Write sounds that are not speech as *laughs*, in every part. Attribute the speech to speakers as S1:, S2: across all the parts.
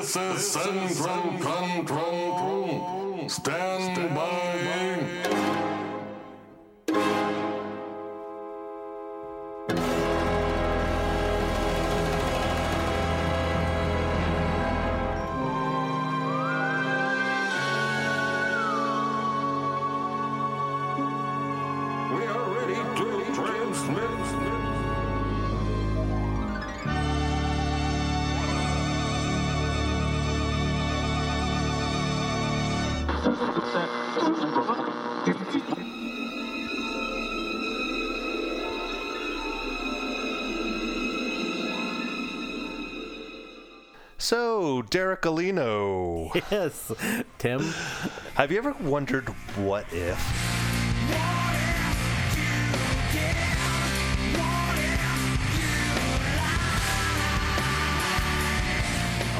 S1: This is Central Control. Stand by.
S2: Derek Alino,
S3: Yes, Tim.
S2: have you ever wondered what if?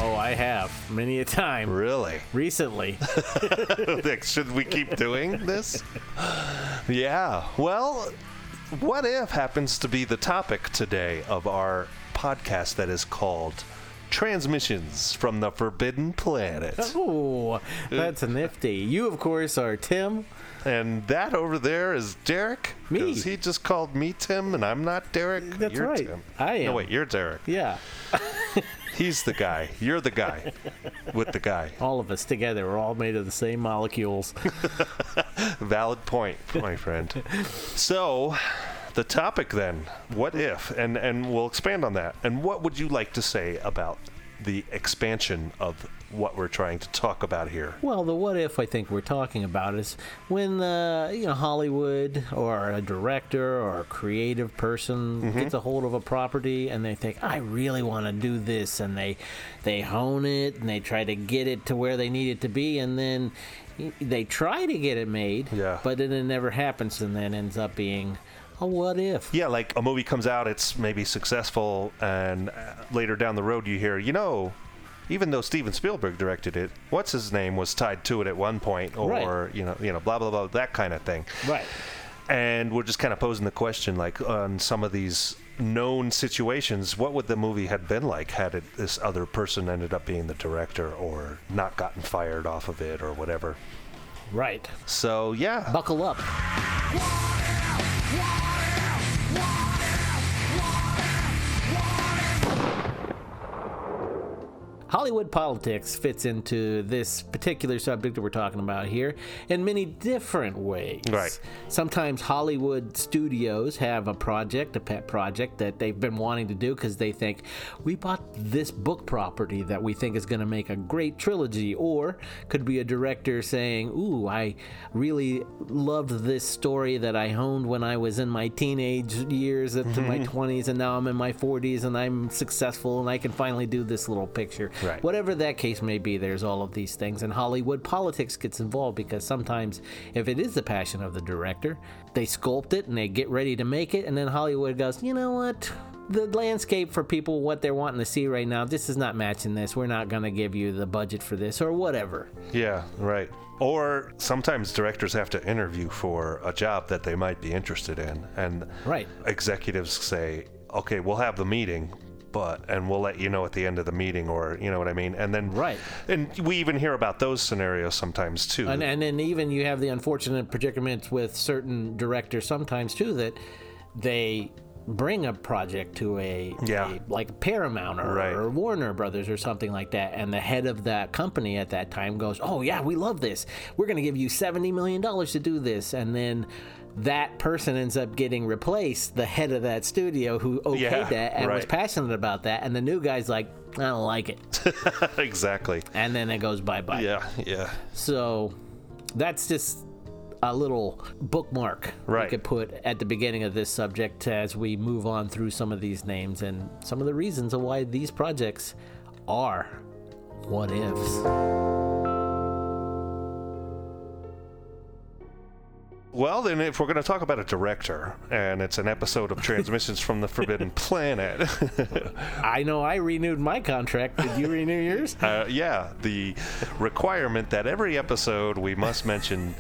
S3: Oh, I have many a time
S2: Really?
S3: recently. *laughs* *laughs*
S2: Should we keep doing this? Yeah. Well, what if happens to be the topic today of our podcast that is called Transmissions from the Forbidden Planet.
S3: Oh, that's nifty. You, of course, are Tim.
S2: And that over there is Derek.
S3: Me.
S2: 'Cause He just called me Tim, and I'm not Derek.
S3: That's
S2: you're
S3: right.
S2: Tim.
S3: I am.
S2: No, wait, you're Derek.
S3: Yeah, *laughs*
S2: He's the guy. You're the guy *laughs* with the guy.
S3: all of us together. We're all made of the same molecules. *laughs*
S2: Valid point, my friend. So, the topic then, what if? And and we'll expand on that. And what would you like to say about the expansion of what we're trying to talk about here?
S3: Well, the what if I think we're talking about is when uh, you know Hollywood or a director or a creative person gets a hold of a property and they think I really want to do this and they they hone it and they try to get it to where they need it to be and then they try to get it made,
S2: Yeah.
S3: but then it never happens and then ends up being a what if.
S2: Yeah, like a movie comes out, it's maybe successful, and uh, later down the road you hear, you know, even though Steven Spielberg directed it, what's his name was tied to it at one point, or
S3: Right.
S2: you know, you know, blah blah blah, that kind of thing.
S3: Right.
S2: And we're just kind of posing the question, like on some of these known situations, what would the movie had been like had it, this other person ended up being the director, or not gotten fired off of it, or whatever.
S3: Right.
S2: So yeah,
S3: Buckle up. Hollywood politics fits into this particular subject that we're talking about here in many different ways.
S2: Right.
S3: Sometimes Hollywood studios have a project, a pet project that they've been wanting to do because they think we bought this book property that we think is going to make a great trilogy, or could be a director saying, "Ooh, I really loved this story that I honed when I was in my teenage years up to my mm-hmm. 20s, and now I'm in my 40s and I'm successful and I can finally do this little picture."
S2: Right.
S3: Whatever that case may be, there's all of these things, and Hollywood politics gets involved because sometimes, if it is the passion of the director, they sculpt it and they get ready to make it, and then Hollywood goes, you know what? The landscape for people, what they're wanting to see right now, this is not matching this. We're not going to give you the budget for this, or whatever.
S2: Yeah, right. Or sometimes directors have to interview for a job that they might be interested in, and
S3: Right.
S2: executives say, "Okay, we'll have the meeting." But and we'll let you know at the end of the meeting, or you know what I mean, and then
S3: Right.
S2: and we even hear about those scenarios sometimes too.
S3: And, and then even you have the unfortunate predicaments with certain directors sometimes too that they bring a project to a,
S2: Yeah.
S3: a- like Paramount or,
S2: Right.
S3: or Warner Brothers or something like that, and the head of that company at that time goes, "Oh yeah, we love this. We're going to give you seventy million dollars to do this," and then. That person ends up getting replaced, the head of that studio who okayed
S2: Yeah,
S3: that and was passionate about that, and the new guy's like, I don't like it. *laughs*
S2: exactly.
S3: And then it goes bye bye.
S2: Yeah, yeah.
S3: So that's just a little bookmark
S2: Right.
S3: we could put at the beginning of this subject as we move on through some of these names and some of the reasons of why these projects are what ifs.
S2: Well, then, if we're going to talk about a director, and it's an episode of *laughs* Transmissions from the Forbidden Planet, *laughs*
S3: I know I renewed my contract. Did you renew yours? *laughs*
S2: uh, yeah, the requirement that every episode we must mention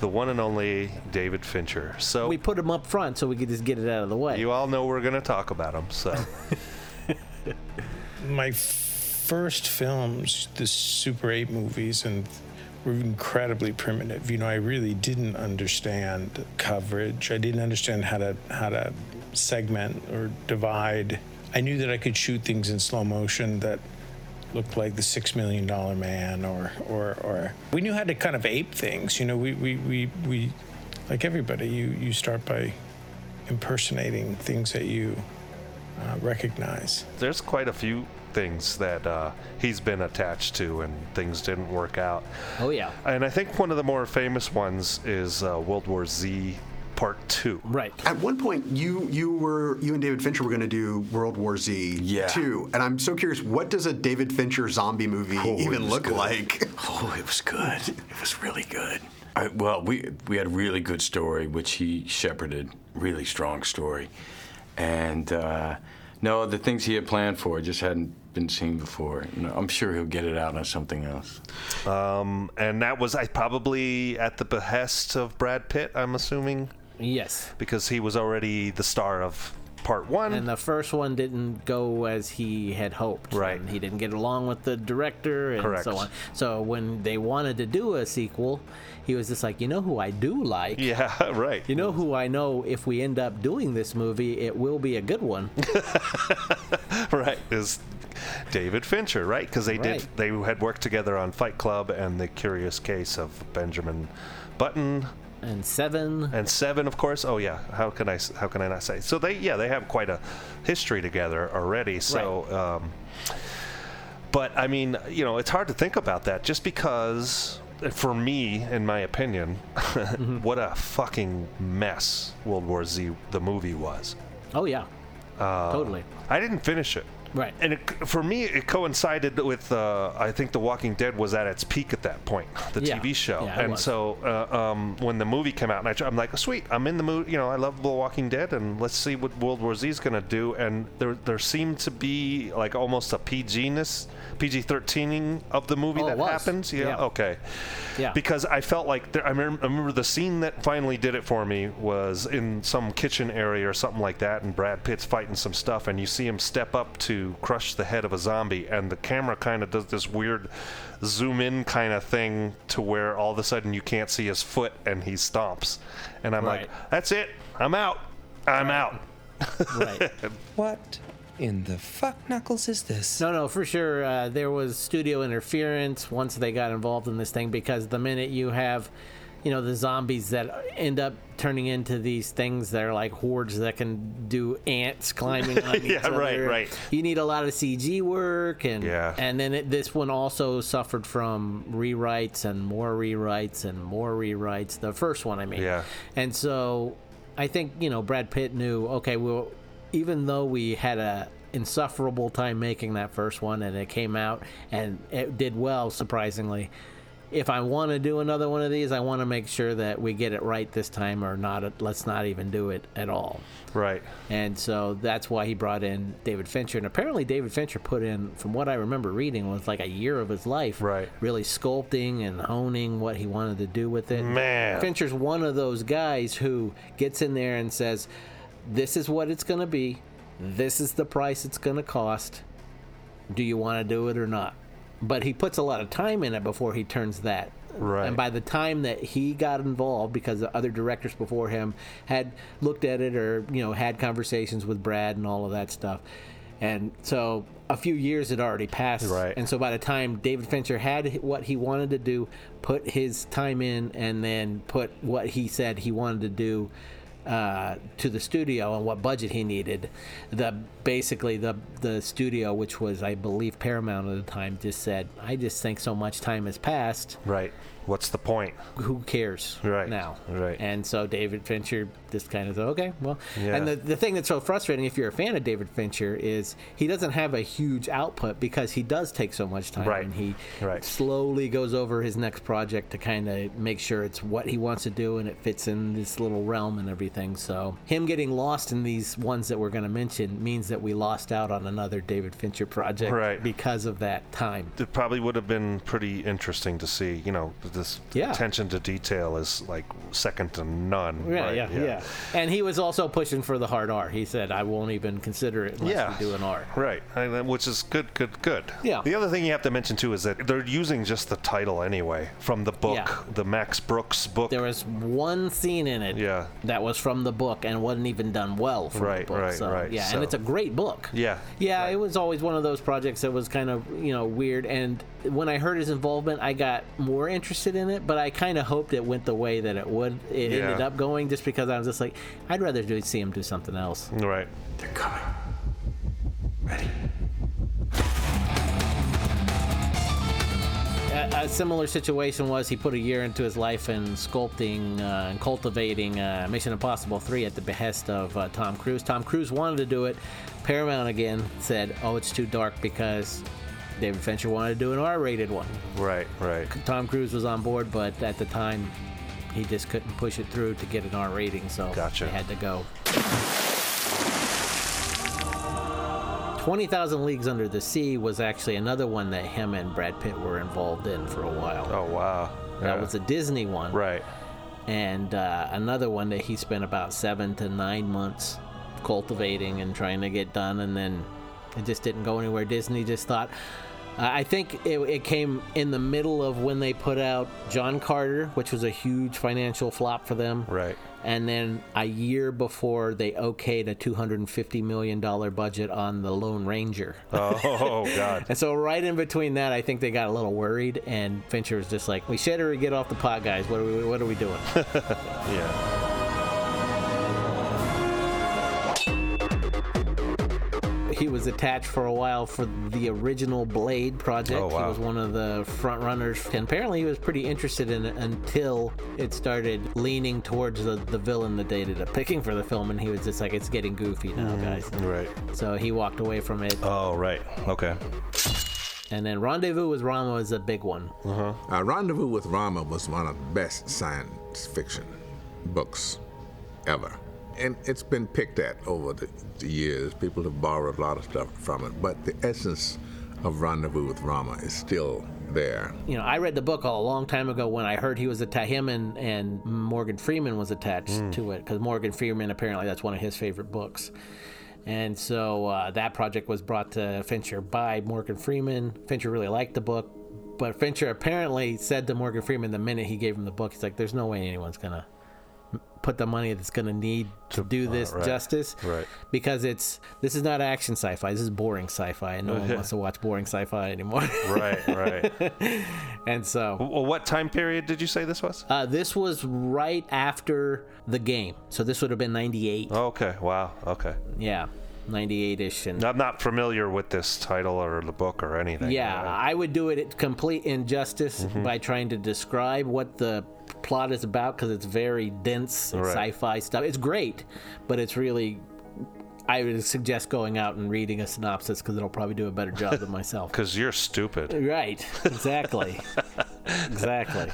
S2: the one and only David Fincher. So
S3: We put him up front so we could just get it out of the way.
S2: you all know we're going to talk about him. So
S4: my first films, the Super 8 movies, and were incredibly primitive. You know, I really didn't understand coverage. I didn't understand how to how to segment or divide. I knew that I could shoot things in slow motion that looked like the Six Million Dollar Man, or or or we knew how to kind of ape things. You know, we we we, we like everybody, you you start by impersonating things that you uh, recognize.
S2: There's quite a few things that uh, he's been attached to, and things didn't work out.
S3: Oh yeah.
S2: And I think one of the more famous ones is uh, World War Z Part Two.
S3: Right.
S5: At one point, you you were you and David Fincher were going to do World War Z
S6: Yeah.
S5: too, and I'm so curious, what does a David Fincher zombie movie
S6: Oh,
S5: even look
S6: good.
S5: like?
S6: Oh, it was good. It was really good. *laughs* I, well, we we had a really good story, which he shepherded. Really strong story, and uh, no, the things he had planned for just hadn't been seen before. No, I'm sure he'll get it out on something else.
S2: Um, and that was I probably at the behest of Brad Pitt. I'm assuming
S3: Yes.
S2: because he was already the star of Part One.
S3: And the first one didn't go as he had hoped.
S2: Right.
S3: And he didn't get along with the director and
S2: Correct.
S3: so on. So when they wanted to do a sequel, he was just like, you know who I do like?
S2: yeah, *laughs* right.
S3: You know who I know if we end up doing this movie, it will be a good one. *laughs*
S2: right is David Fincher, right? Because they
S3: Right.
S2: did they had worked together on Fight Club and The Curious Case of Benjamin Button
S3: and Seven.
S2: and Seven, of course. Oh yeah, how can i how can I not say? So they yeah they have quite a history together already. So. Um, but I mean, you know, it's hard to think about that just because, for me, in my opinion, *laughs* what a fucking mess World War Z the movie was.
S3: Oh yeah.
S2: Uh,
S3: totally.
S2: I didn't finish it.
S3: Right.
S2: And it, for me, it coincided with uh, I think The Walking Dead was at its peak at that point, *laughs* the
S3: Yeah.
S2: TV show.
S3: Yeah,
S2: and so uh, um, when the movie came out, and I, tr- I'm like, sweet, I'm in the mood. You know, I love The Walking Dead, and let's see what World War Z is gonna do. And there there seemed to be like almost a PG-ness, PG-13ing of the movie
S3: Oh, it
S2: that
S3: was.
S2: happens. Yeah.
S3: Yeah.
S2: Okay.
S3: Yeah.
S2: Because I felt like there, I, remember, I remember the scene that finally did it for me was in some kitchen area or something like that, and Brad Pitt's fighting some stuff, and you see him step up to crush the head of a zombie, and the camera kind of does this weird zoom in kind of thing to where all of a sudden you can't see his foot and he stomps, and I'm
S3: Right.
S2: like, that's it, I'm out, I'm out. *laughs*
S3: right.
S7: What in the fuck knuckles is this?
S3: No, no, for sure. Uh, there was studio interference once they got involved in this thing because the minute you have, you know, the zombies that end up turning into these things that are like hordes that can do ants climbing on *laughs* each
S2: Yeah,
S3: other.
S2: right, right.
S3: You need a lot of CG work, and
S2: Yeah.
S3: and then it, this one also suffered from rewrites and more rewrites and more rewrites. The first one, I mean.
S2: Yeah.
S3: And so I think, you know, Brad Pitt knew, okay, well, even though we had a insufferable time making that first one and it came out and it did well surprisingly if i want to do another one of these i want to make sure that we get it right this time or not let's not even do it at all
S2: Right.
S3: and so that's why he brought in david fincher and apparently david fincher put in from what i remember reading was like a year of his life
S2: Right.
S3: really sculpting and honing what he wanted to do with it
S2: Man.
S3: Fincher's one of those guys who gets in there and says, "This is what it's going to be. This is the price it's going to cost. Do you want to do it or not?" But he puts a lot of time in it before he turns that.
S2: Right.
S3: And by the time that he got involved, because the other directors before him had looked at it or you know had conversations with Brad and all of that stuff, and so a few years had already passed.
S2: Right.
S3: And so by the time David Fincher had what he wanted to do, put his time in, and then put what he said he wanted to do uh, to the studio and what budget he needed, the basically the the studio, which was I believe Paramount at the time, just said, "I just think so much time has passed.
S2: Right. What's the point?
S3: Who cares
S2: Right,
S3: now?"
S2: right.
S3: And so David Fincher just kind of said, "Okay, well."
S2: Yeah.
S3: And the the thing that's so frustrating if you're a fan of David Fincher is he doesn't have a huge output because he does take so much time
S2: Right,
S3: and he
S2: right.
S3: slowly goes over his next project to kind of make sure it's what he wants to do and it fits in this little realm and everything. So him getting lost in these ones that we're going to mention means that we lost out on another David Fincher project
S2: Right.
S3: because of that time.
S2: it probably would have been pretty interesting to see. You know, this
S3: Yeah.
S2: attention to detail is like second to none.
S3: Yeah,
S2: right?
S3: yeah, yeah, And he was also pushing for the hard R. He said, "I won't even consider it unless
S2: Yeah.
S3: we do an R."
S2: Right, and which is good, good, good.
S3: Yeah.
S2: The other thing you have to mention too is that they're using just the title anyway from the book,
S3: Yeah.
S2: the Max Brooks book.
S3: There was one scene in it
S2: Yeah.
S3: that was from the book and wasn't even done well from
S2: Right,
S3: the book.
S2: right,
S3: so,
S2: right.
S3: Yeah,
S2: So-
S3: and it's a great book.
S2: Yeah,
S3: Yeah,
S2: right.
S3: it was always one of those projects that was kind of, you know, weird. And when I heard his involvement, I got more interested in it, but I kind of hoped it went the way that it would. It
S2: Yeah.
S3: ended up going just because I was just like, I'd rather do, see him do something else.
S2: right.
S6: They're coming. Ready?
S3: A, a similar situation was he put a year into his life in sculpting uh, and cultivating uh, Mission Impossible 3 at the behest of uh, Tom Cruise. Tom Cruise wanted to do it. Paramount again said, oh, it's too dark because David Fincher wanted to do an R rated one.
S2: Right, right.
S3: Tom Cruise was on board, but at the time, he just couldn't push it through to get an R rating, so
S2: Gotcha.
S3: they had to go. 20,000 Leagues Under the Sea was actually another one that him and Brad Pitt were involved in for a while.
S2: Oh wow.
S3: That was a Disney one.
S2: right.
S3: And uh, another one that he spent about seven to nine months cultivating and trying to get done, and then it just didn't go anywhere. Disney just thought. I I think it, it came in the middle of when they put out John Carter, which was a huge financial flop for them.
S2: Right.
S3: And then a year before they okayed a $250 million budget on The Lone Ranger.
S2: Oh *laughs* God.
S3: And so right in between that, I think they got a little worried, and Fincher was just like, "We should or get off the pot, guys. What are we? What are we doing?" *laughs*
S2: yeah.
S3: He was attached for a while for the original Blade project.
S2: Oh, wow.
S3: He was one of the front runners, and apparently he was pretty interested in it until it started leaning towards the, the villain that they ended up picking for the film, and he was just like, "It's getting goofy now, guys."
S2: Right.
S3: So he walked away from it,
S2: Oh right. Okay.
S3: and then Rendezvous with Rama was a big one.
S8: Uh, Rendezvous with Rama was one of the best science fiction books ever. And it's been picked at over the, the years. People have borrowed a lot of stuff from it, but the essence of Rendezvous with Rama is still there.
S3: you know, I read the book a long time ago when I heard he was attached. Him and, and Morgan Freeman was attached to it because Morgan Freeman apparently that's one of his favorite books. And so uh, that project was brought to Fincher by Morgan Freeman. Fincher really liked the book, but Fincher apparently said to Morgan Freeman the minute he gave him the book, he's like, "There's no way anyone's gonna put the money that's gonna need to do this
S2: right,
S3: justice,
S2: right.
S3: Because it's this is not action sci-fi. This is boring sci-fi, and no one *laughs* wants to watch boring sci-fi anymore."
S2: Right. Right. *laughs*
S3: and so
S2: well, what time period did you say this was?
S3: uh, this was right after the game, so this would have been '98.
S2: Okay. Wow. Okay.
S3: Yeah, '98ish, and
S2: I'm not familiar with this title or the book or anything.
S3: yeah,
S2: Uh,
S3: I would do it complete injustice
S2: Mm-hmm.
S3: by trying to describe what the plot is about because it's very dense
S2: Right.
S3: sci-fi stuff. It's great, but it's really. I would suggest going out and reading a synopsis because it'll probably do a better job than myself. *laughs*
S2: Because you're stupid.
S3: Right, exactly. *laughs* exactly.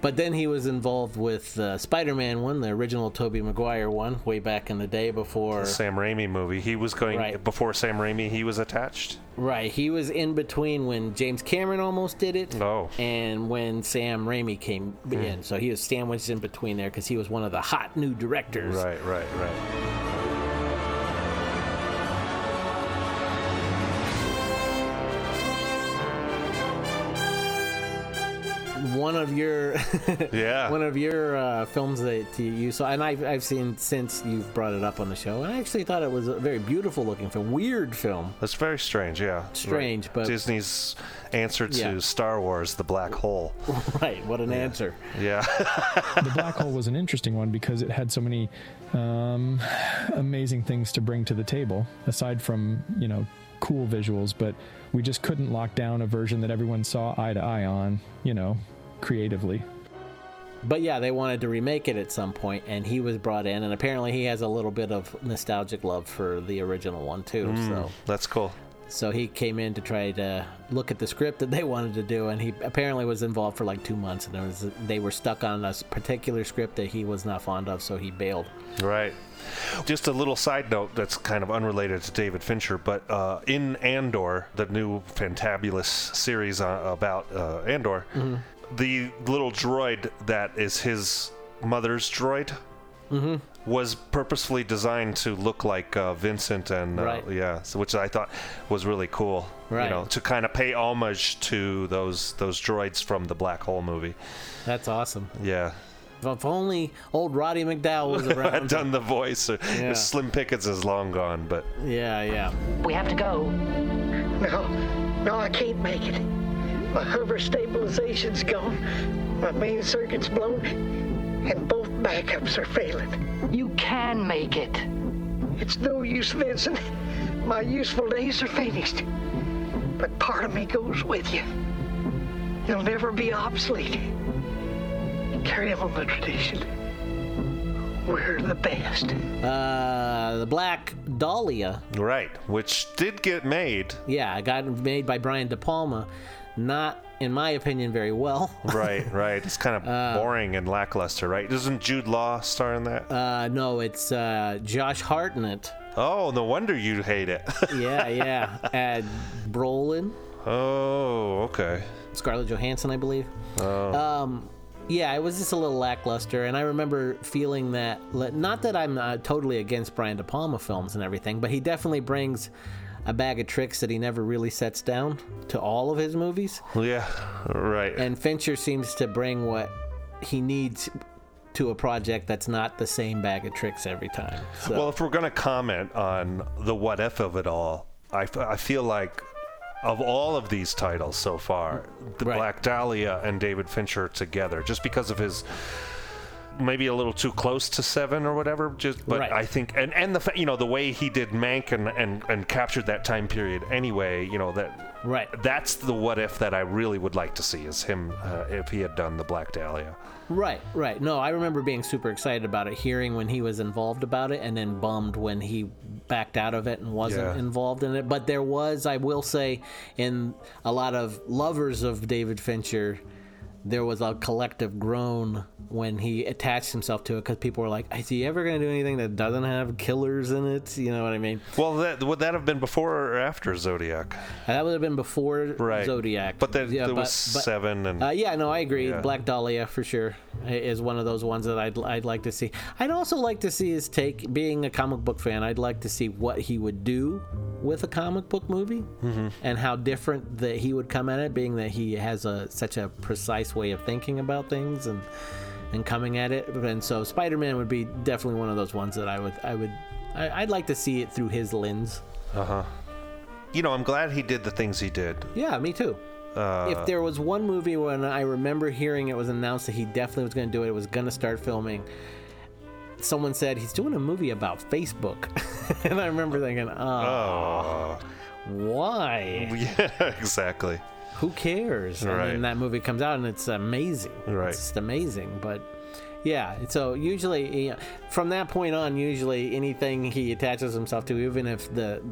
S3: But then he was involved with the Spider-Man one, the original Tobey Maguire one, way back in the day before.
S2: Sam Raimi movie. He was going
S3: Right.
S2: before Sam Raimi. He was attached.
S3: Right, he was in between when James Cameron almost did it,
S2: Oh.
S3: and when Sam Raimi came hmm. in. So he was sandwiched in between there because he was one of the hot new directors.
S2: Right. Right. Right.
S3: One of your *laughs*
S2: Yeah.
S3: one of your uh, films that you saw, and I've, I've seen since you've brought it up on the show, and I actually thought it was a very beautiful looking film, weird film.
S2: That's very strange. Yeah.
S3: Strange,
S2: Right.
S3: but-
S2: Disney's answer to
S3: Yeah.
S2: Star Wars: The Black Hole. *laughs*
S3: Right, what an answer.
S2: Yeah. *laughs*
S9: the black hole was an interesting one because it had so many um, amazing things to bring to the table aside from you know cool visuals but we just couldn't lock down a version that everyone saw eye to eye on you know creatively
S3: But yeah, they wanted to remake it at some point, and he was brought in, and apparently he has a little bit of nostalgic love for the original one too. So
S2: That's cool.
S3: So he came in to try to look at the script that they *laughs* wanted to do, and he apparently was involved for like two months, and there was they were stuck on a particular script that he was not fond of, so he bailed.
S2: Right. Just a little side note that's kind of unrelated to David Fincher, but uh, in Andor, the new fantabulous series uh, about uh, Andor, the little droid that is his mother's droid was purposefully designed to look like uh, Vincent and uh,
S3: Right.
S2: yeah, so, which I thought was really cool. You know, to kind of pay homage to those those droids from the Black Hole movie.
S3: That's awesome.
S2: Yeah.
S3: If only old Roddy McDowall was *laughs*
S2: I'd
S3: around.
S2: done the voice. Or,
S3: Yeah.
S2: Slim Pickens is long gone, but
S3: yeah, yeah.
S10: We have to go.
S11: No, no, I can't make it. My hover stabilization's gone, my main circuit's blown, and both backups are failing.
S10: You can make it.
S11: It's no use, Vincent. My useful days are finished. But part of me goes with you. You'll never be obsolete. Carry on the tradition. We're the best.
S3: Uh, the Black Dahlia.
S2: Right, which did get made.
S3: Yeah, it got made by Brian De Palma. Not, in my opinion, very well. *laughs*
S2: Right, right. It's kind of boring and lackluster, right? Doesn't Jude Law star in that?
S3: Uh, no, it's uh, Josh Hartnett.
S2: oh, no wonder you hate it. *laughs*
S3: Yeah, yeah. and Brolin,
S2: oh, okay.
S3: Scarlett Johansson, I believe. Um, yeah, it was just a little lackluster, and I remember feeling that. Not that I'm uh, totally against Brian De Palma films and everything, but he definitely brings a bag of tricks that he never really sets down to all of his movies.
S2: Yeah, right.
S3: And Fincher seems to bring what he needs to a project that's not the same bag of tricks every time. So,
S2: Well, if we're going to comment on the what if of it all, I, f- I feel like of all of these titles so far, the
S3: Right.
S2: Black Dahlia and David Fincher together, just because of his maybe a little too close to seven or whatever. Just, but
S3: Right.
S2: I think, and and the you know the way he did Mank and and and captured that time period anyway, you know that
S3: right.
S2: that's the what if that I really would like to see is him uh, if he had done the Black Dahlia.
S3: Right, right. No, I remember being super excited about it, hearing when he was involved about it, and then bummed when he backed out of it and wasn't
S2: Yeah.
S3: involved in it. But there was, I will say, in a lot of lovers of David Fincher, there was a collective groan when he attached himself to it because people were like, "Is he ever going to do anything that doesn't have killers in it?" You know what I mean?
S2: Well, that would that have been before or after Zodiac?
S3: That would have been before
S2: Right.
S3: Zodiac.
S2: But then
S3: Yeah,
S2: there
S3: but-
S2: was
S3: but-
S2: seven and
S3: Uh, yeah, no, I agree.
S2: Yeah.
S3: Black Dahlia for sure is one of those ones that I'd I'd like to see. I'd also like to see his take. Being a comic book fan, I'd like to see what he would do with a comic book movie
S2: Mm-hmm.
S3: and how different that he would come at it. Being that he has a such a precise way of thinking about things and and coming at it. And so Spider-Man would be definitely one of those ones that I would I would I, I'd like to see it through his lens.
S2: uh huh. You know, I'm glad he did the things he did.
S3: Yeah, me too.
S2: Uh,
S3: if there was one movie when I remember hearing it was announced that he definitely was going to do it, it was going to start filming. Someone said he's doing a movie about Facebook, *laughs* and I remember thinking, "Oh,
S2: oh,
S3: why? *laughs*
S2: yeah, exactly.
S3: Who cares?" And
S2: Right.
S3: then that movie comes out, and it's amazing.
S2: Right.
S3: It's just amazing, but. Yeah, so usually you know, from that point on, usually anything he attaches himself to, even if the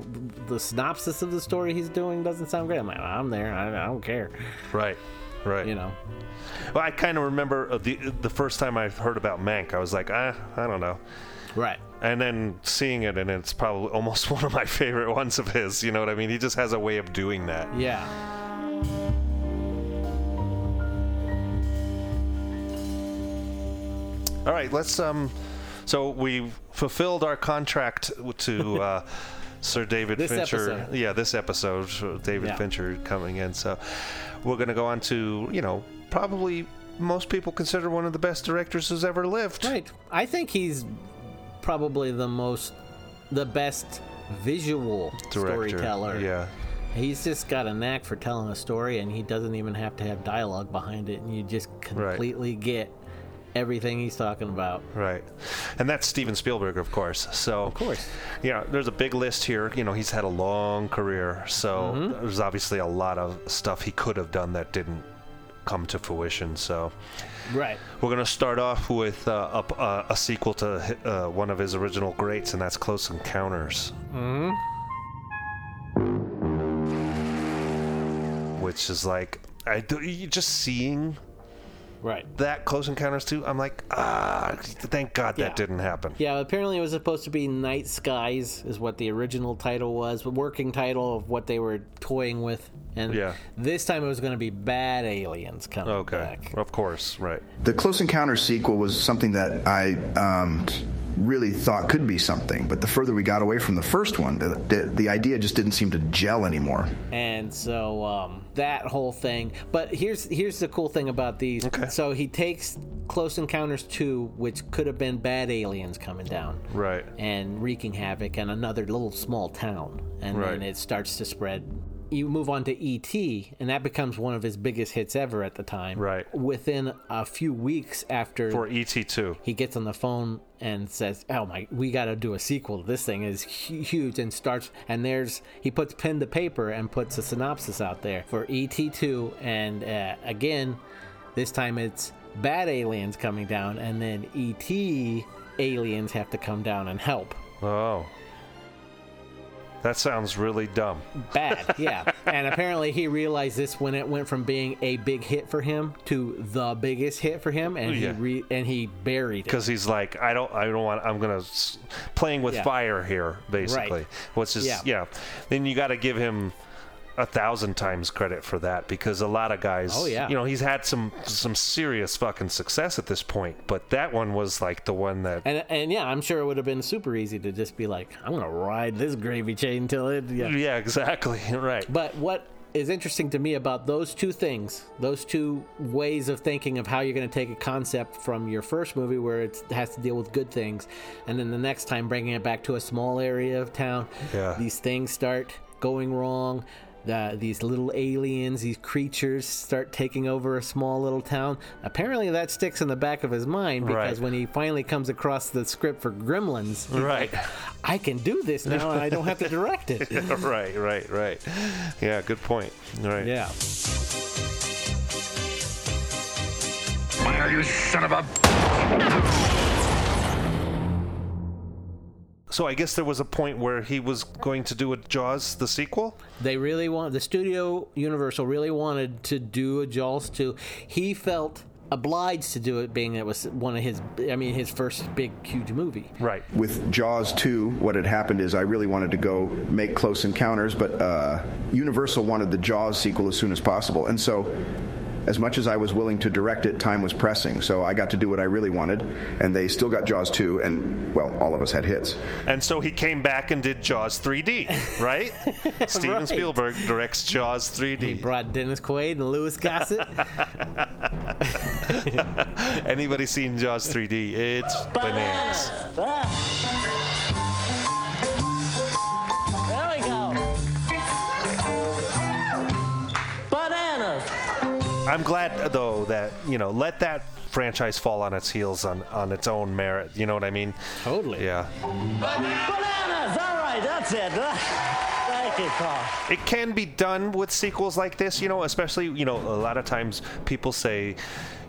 S3: the synopsis of the story he's doing doesn't sound great, I'm like, I'm there. I, I don't care.
S2: Right, right.
S3: You know.
S2: Well, I kind of remember uh, the the first time I heard about Mank, I was like, ah, I don't know.
S3: Right.
S2: And then seeing it, and it's probably almost *laughs* one of my favorite ones of his. You know what I mean? He just has a way of doing that.
S3: Yeah.
S2: All right, let's um. So we fulfilled our contract to uh, *laughs* Sir David
S3: This
S2: Fincher.
S3: episode.
S2: Yeah, this episode, so David
S3: Yeah.
S2: Fincher coming in. So we're going to go on to you know probably most people consider one of the best directors who's ever lived.
S3: Right. I think he's probably the most, the best visual
S2: Director.
S3: storyteller.
S2: Yeah.
S3: He's just got a knack for telling a story, and he doesn't even have to have dialogue behind it, and you just completely get everything he's talking about.
S2: Right. And that's Steven Spielberg, of course. So, of
S3: course.
S2: Yeah, there's a big list here. You know, he's had a long career. So,
S3: Mhm.
S2: there's obviously a lot of stuff he could have done that didn't come to fruition. So,
S3: Right.
S2: we're going to start off with uh, a, a, a sequel to uh, one of his original greats, and that's Close Encounters.
S3: hmm
S2: which is like I do, you just seeing
S3: Right.
S2: that Close Encounters too. I'm like, ah, thank God
S3: Yeah.
S2: that didn't happen.
S3: Yeah, apparently it was supposed to be Night Skies, is what the original title was, the working title of what they were toying with. And
S2: Yeah.
S3: this time it was going to be Bad Aliens coming
S2: Okay,
S3: back.
S2: of course, right.
S12: The Close Encounters sequel was something that I um, really thought could be something, but the further we got away from the first one, the, the, the idea just didn't seem to gel anymore.
S3: And so um, that whole thing. But here's here's the cool thing about these. Okay. So he takes Close Encounters 2, which could have been bad aliens coming down
S2: Right.
S3: and wreaking havoc in another little small town. And
S2: Right.
S3: then it starts to spread. You move on to E.T., and that becomes one of his biggest hits ever at the time.
S2: Right.
S3: Within a few weeks after
S2: For E ET2.
S3: he gets on the phone and says, "Oh my, we got to do a sequel. This thing is huge." And starts and there's he puts pen to paper and puts a synopsis out there for ET2, and uh, again, this time it's bad aliens coming down, and then ET aliens have to come down and help.
S2: Oh. That sounds really dumb.
S3: Bad, *laughs* yeah. and apparently he realized this when it went from being a big hit for him to the biggest hit for him, and
S2: Yeah.
S3: he re- and he buried it.
S2: because he's like, I don't, I don't want. I'm gonna s- playing with
S3: Yeah.
S2: fire here, basically. Right. Which is,
S3: Yeah.
S2: yeah. Then you got to give him a thousand times credit for that because a lot of guys,
S3: Oh, yeah.
S2: you know, he's had some some serious fucking success at this point, but that one was like the one that.
S3: And, and yeah, I'm sure it would have been super easy to just be like, I'm gonna ride this gravy chain till it. Yeah.
S2: Yeah, exactly. *laughs* Right.
S3: But what is interesting to me about those two things, those two ways of thinking of how you're going to take a concept from your first movie where it has to deal with good things, and then the next time bringing it back to a small area of town,
S2: Yeah.
S3: these things start going wrong. The, these little aliens, these creatures start taking over a small little town. Apparently, that sticks in the back of his mind because
S2: Right.
S3: when he finally comes across the script for Gremlins,
S2: Right.
S3: like, I can do this now and I don't have to direct it. *laughs*
S2: right, right, right. Yeah, good point. Right.
S3: Yeah.
S1: Well, you son of a.
S2: So I guess there was a point where he was going to do a Jaws the sequel.
S3: They really want the studio Universal really wanted to do a Jaws 2. He felt obliged to do it being it was one of his I mean his first big huge movie.
S2: Right.
S12: With Jaws 2, what had happened is I really wanted to go make Close Encounters, but uh, Universal wanted the Jaws sequel as soon as possible. And so, as much as I was willing to direct it, time was pressing. So I got to do what I really wanted, and they still got Jaws 2, and, well, all of us had hits.
S2: And so he came back and did Jaws 3D, right? *laughs* Steven
S3: Right.
S2: Spielberg directs Jaws 3D.
S3: He brought Dennis Quaid and Louis Gossett. *laughs*
S2: Anybody seen Jaws 3D? It's bananas. I'm glad uh, though that you know let that franchise fall on its heels on on its own merit. You know what I mean?
S3: Totally.
S2: Yeah.
S13: Bananas. All right, that's it. *laughs* Thank you, Carl.
S2: It can be done with sequels like this, you know, especially, you know, a lot of times people say,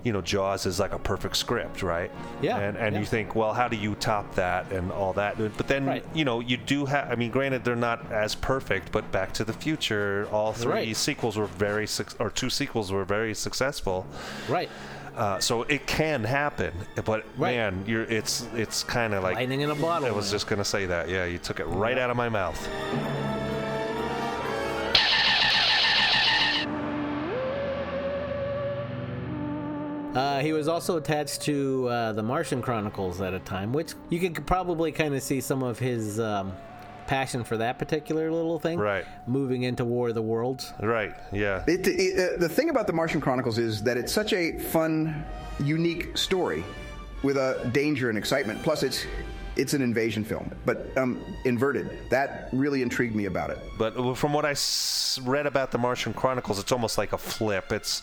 S2: you know, Jaws is like a perfect script, right?
S3: Yeah,
S2: And and
S3: yeah.
S2: you think, well, how do you top that and all that? But then,
S3: Right.
S2: you know, you do have I mean, granted they're not as perfect, but Back to the Future, all three
S3: Right.
S2: sequels were very suc or two sequels were very successful.
S3: right.
S2: Uh, so it can happen, but
S3: Right.
S2: man, you're it's it's kind of like
S3: Lightning in a bottle,
S2: I was
S3: man.
S2: just gonna say that. Yeah, you took it right out of my mouth.
S3: Uh, he was also attached to uh, the Martian Chronicles at a time, which you can probably kind of see some of his um, passion for that particular little thing.
S2: Right.
S3: Moving into War of the Worlds.
S2: Right. Yeah.
S12: It, it, uh, the thing about the Martian Chronicles is that it's such a fun, unique story with a danger and excitement. Plus, it's it's an invasion film, but um, inverted. That really intrigued me about it.
S2: But from what I s- read about the Martian Chronicles, it's almost like a flip. It's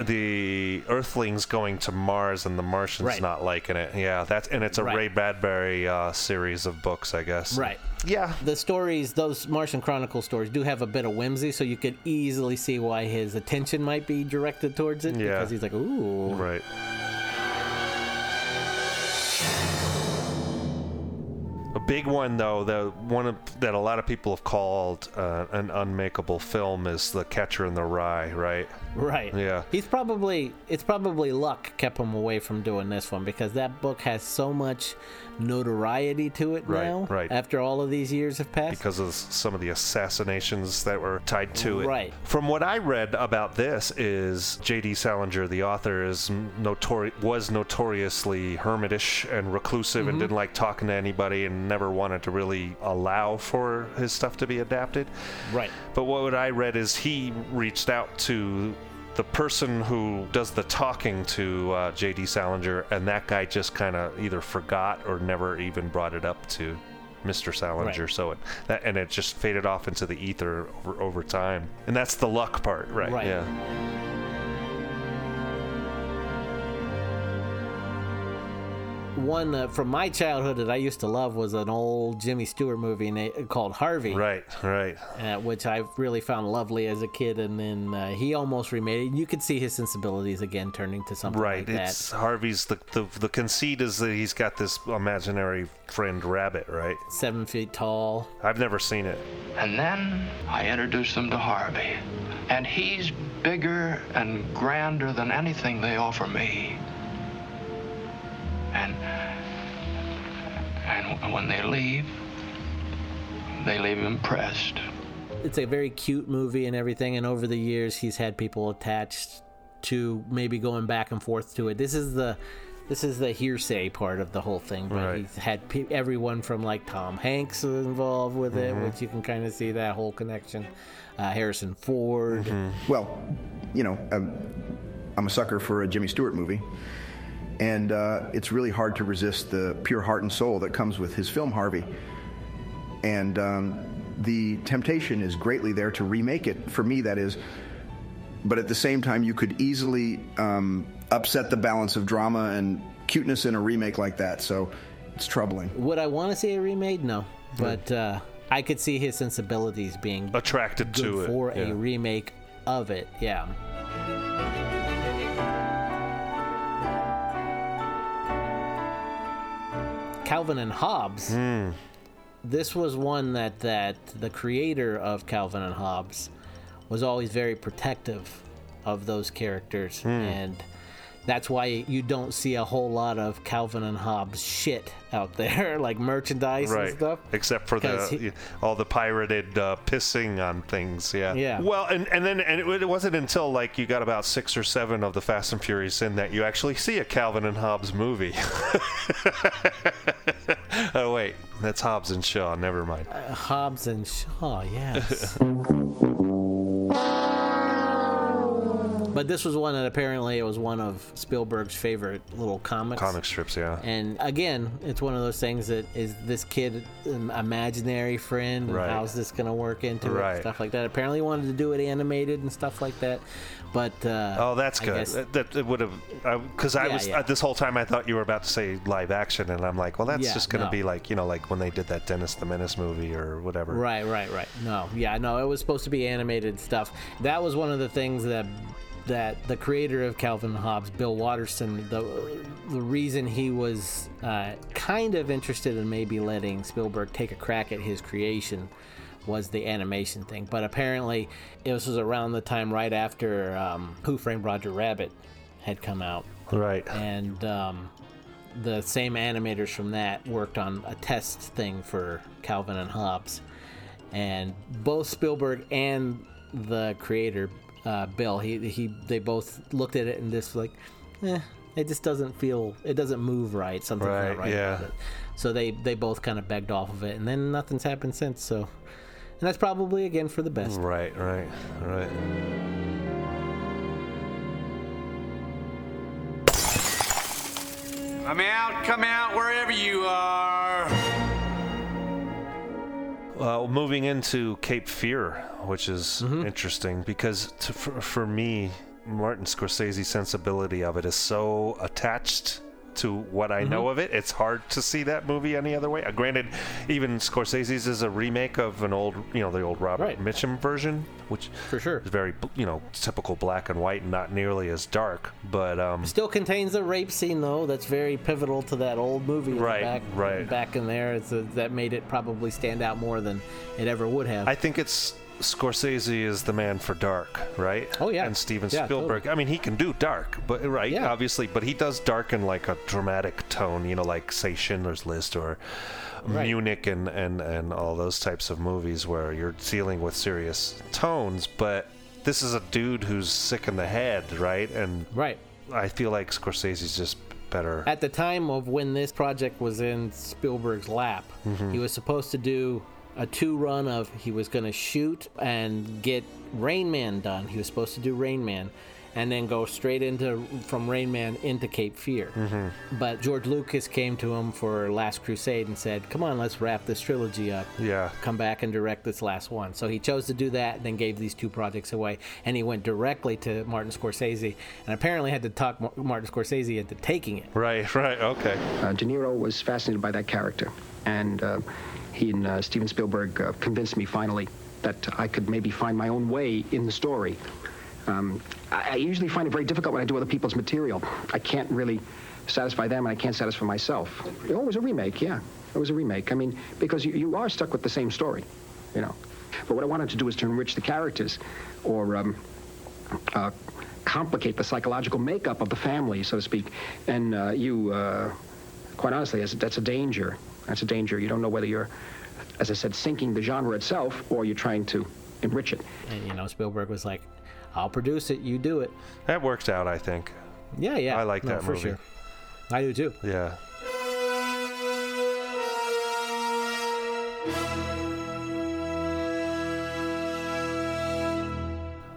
S2: the Earthlings going to Mars and the Martians
S3: Right.
S2: not liking it. Yeah, that's and it's a
S3: Right.
S2: Ray Bradbury uh, series of books, I guess.
S3: Right.
S2: Yeah.
S3: The stories, those Martian Chronicle stories, do have a bit of whimsy, so you could easily see why his attention might be directed towards it.
S2: Yeah.
S3: Because he's like, ooh.
S2: Right. A big one though, the one of, that a lot of people have called uh, an unmakeable film is The Catcher in the Rye, right?
S3: Right.
S2: Yeah.
S3: He's probably it's probably luck kept him away from doing this one because that book has so much notoriety to it
S2: Right,
S3: now.
S2: right.
S3: After all of these years have passed.
S2: because of some of the assassinations that were tied to it.
S3: Right.
S2: From what I read about this is J.D. Salinger, the author, is notori- was notoriously hermitish and reclusive and
S3: Mhm.
S2: didn't like talking to anybody and never wanted to really allow for his stuff to be adapted.
S3: Right.
S2: But what I read is he reached out to the person who does the talking to uh, J.D. Salinger, and that guy just kind of either forgot or never even brought it up to Mr. Salinger.
S3: Right.
S2: So it that and it just faded off into the ether over, over time, and that's the luck part, right?
S3: Right.
S2: Yeah.
S3: One uh, from my childhood that I used to love was an old Jimmy Stewart movie na- called Harvey.
S2: Right. Right.
S3: uh, which I really found lovely as a kid, and then uh, he almost remade it. You could see his sensibilities again turning to something
S2: Right.
S3: like
S2: It's Harvey's the, the the conceit is that he's got this imaginary friend rabbit, right?
S3: Seven feet tall.
S2: I've never seen it.
S14: And then I introduced them to Harvey. And he's bigger and grander than anything they offer me. And and when they leave, they leave impressed.
S3: It's a very cute movie and everything, and over the years, he's had people attached to maybe going back and forth to it. This is the this is the hearsay part of the whole thing, but
S2: Right.
S3: he's had pe- everyone from like Tom Hanks involved with it,
S2: Mhm.
S3: which you can kind of see that whole connection. Uh, Harrison Ford.
S12: Well, you know, um, I'm a sucker for a Jimmy Stewart movie, and uh, it's really hard to resist the pure heart and soul that comes with his film Harvey. And um, the temptation is greatly there to remake it, for me, that is. But at the same time, you could easily um, upset the balance of drama and cuteness in a remake like that, so it's troubling.
S3: Would I want to see a remake? No, but uh, I could see his sensibilities being
S2: attracted
S3: good
S2: to it,
S3: for
S2: yeah.
S3: a remake of it. Yeah. Calvin and Hobbes.
S2: Hmm.
S3: This was one that that the creator of Calvin and Hobbes was always very protective of those characters,
S2: Hmm.
S3: and that's why you don't see a whole lot of Calvin and Hobbes shit out there, *laughs* like merchandise
S2: right.
S3: and stuff.
S2: Except for the
S3: he-
S2: all the pirated uh, pissing on things, yeah.
S3: Yeah.
S2: Well, and and then and it, it wasn't until like you got about six or seven of the Fast and Furious in that you actually see a Calvin and Hobbes movie. *laughs* oh wait, that's Hobbs and Shaw. Never mind.
S3: Uh, Hobbs and Shaw, yes. *laughs* but this was one that apparently it was one of Spielberg's favorite little comics.
S2: Comic strips, yeah.
S3: And again, it's one of those things that is this kid an imaginary friend? And
S2: Right.
S3: How's this going to work into
S2: Right.
S3: it? Stuff like that. Apparently, he wanted to do it animated and stuff like that. But uh,
S2: Oh, that's
S3: I
S2: good.
S3: guess-
S2: That, would have, because I
S3: Yeah,
S2: was
S3: yeah.
S2: uh, this whole time I thought you were about to say live action, and I'm like, well, that's
S3: Yeah,
S2: just gonna
S3: no.
S2: be like you know, like when they did that Dennis the Menace movie or whatever.
S3: Right, right, right. No, yeah, no, it was supposed to be animated stuff. That was one of the things that that the creator of Calvin and Hobbes, Bill Watterson, the the reason he was uh, kind of interested in maybe letting Spielberg take a crack at his creation was the animation thing. But apparently, it was around the time right after um, Who Framed Roger Rabbit had come out.
S2: Right.
S3: And um, the same animators from that worked on a test thing for Calvin and Hobbes. And both Spielberg and the creator, uh, Bill, he, he they both looked at it and just like, eh, it just doesn't feel, it doesn't move right. Something's
S2: Right,
S3: not right
S2: yeah.
S3: about it. So they, they both kind of begged off of it, and then nothing's happened since. So, and that's probably again for the best.
S2: Right, right, right.
S15: Come out, come out, wherever you are.
S2: Well, moving into Cape Fear, which is
S3: Mm-hmm.
S2: interesting because to, for, for me, Martin Scorsese's sensibility of it is so attached to what I know
S3: Mhm.
S2: of it. It's hard to see that movie any other way. Uh, granted, even Scorsese's is a remake of an old, you know, the old Robert Mitchum version, which
S3: for sure
S2: is very, you know, typical black and white and not nearly as dark. But um,
S3: Still contains a rape scene though. That's very pivotal to that old movie.
S2: Right,
S3: back,
S2: right.
S3: Back in there, it's a, that made it probably stand out more than it ever would have.
S2: I think it's Scorsese is the man for dark, right?
S3: Oh, yeah.
S2: And Steven
S3: Yeah,
S2: Spielberg. I mean, he can do dark, but right, obviously, but he does dark in like a dramatic tone, you know, like say Schindler's List or
S3: Right.
S2: Munich and and and all those types of movies where you're dealing with serious tones, but this is a dude who's sick in the head, right? And
S3: right.
S2: I feel like Scorsese's just better.
S3: At the time of when this project was in Spielberg's lap,
S2: Mhm.
S3: he was supposed to do a two run of he was going to shoot and get Rain Man done. He was supposed to do Rain Man and then go straight into from Rain Man into Cape Fear.
S2: Mhm.
S3: But George Lucas came to him for Last Crusade and said, "Come on, let's wrap this trilogy up.
S2: Yeah.
S3: Come back and direct this last one." So he chose to do that, and then gave these two projects away, and he went directly to Martin Scorsese, and apparently had to talk Martin Scorsese into taking it.
S2: Right, right, okay.
S16: Uh, De Niro was fascinated by that character, and uh, he and uh, Steven Spielberg uh, convinced me finally that I could maybe find my own way in the story. Um, I, I usually find it very difficult when I do other people's material. I can't really satisfy them, and I can't satisfy myself. Oh, it was a remake, yeah. It was a remake. I mean, because you, you are stuck with the same story, you know. But what I wanted to do is to enrich the characters, or um, uh, complicate the psychological makeup of the family, so to speak. And uh, you, uh, quite honestly, that's a danger. That's a danger. You don't know whether you're, as I said, sinking the genre itself or you're trying to enrich it.
S3: And you know, Spielberg was like, "I'll produce it. You do it."
S2: That worked out, I think.
S3: Yeah, yeah.
S2: I like
S3: No,
S2: that
S3: for
S2: movie.
S3: sure. I do too.
S2: Yeah.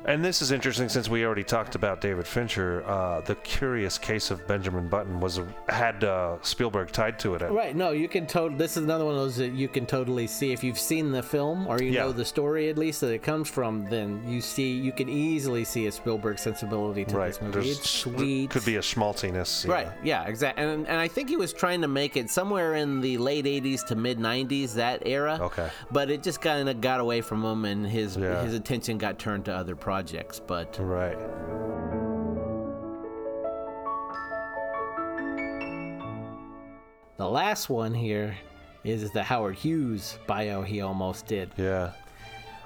S2: And this is interesting since we already talked about David Fincher. Uh, the Curious Case of Benjamin Button was had uh, Spielberg tied to it.
S3: Right. No, you can totally. This is another one of those that you can totally see if you've seen the film or you
S2: Yeah.
S3: know the story at least that it comes from. Then you see, you can easily see a Spielberg sensibility to
S2: Right.
S3: this movie.
S2: There's-
S3: It's sweet.
S2: Could be a schmaltiness.
S3: Right. Yeah. Exactly. And and I think he was trying to make it somewhere in the late '80s to mid '90s that era.
S2: Okay.
S3: But it just kind of got away from him, and his
S2: Yeah.
S3: his attention got turned to other projects. Projects, but
S2: right.
S3: The last one here is the Howard Hughes bio he almost did.
S2: Yeah.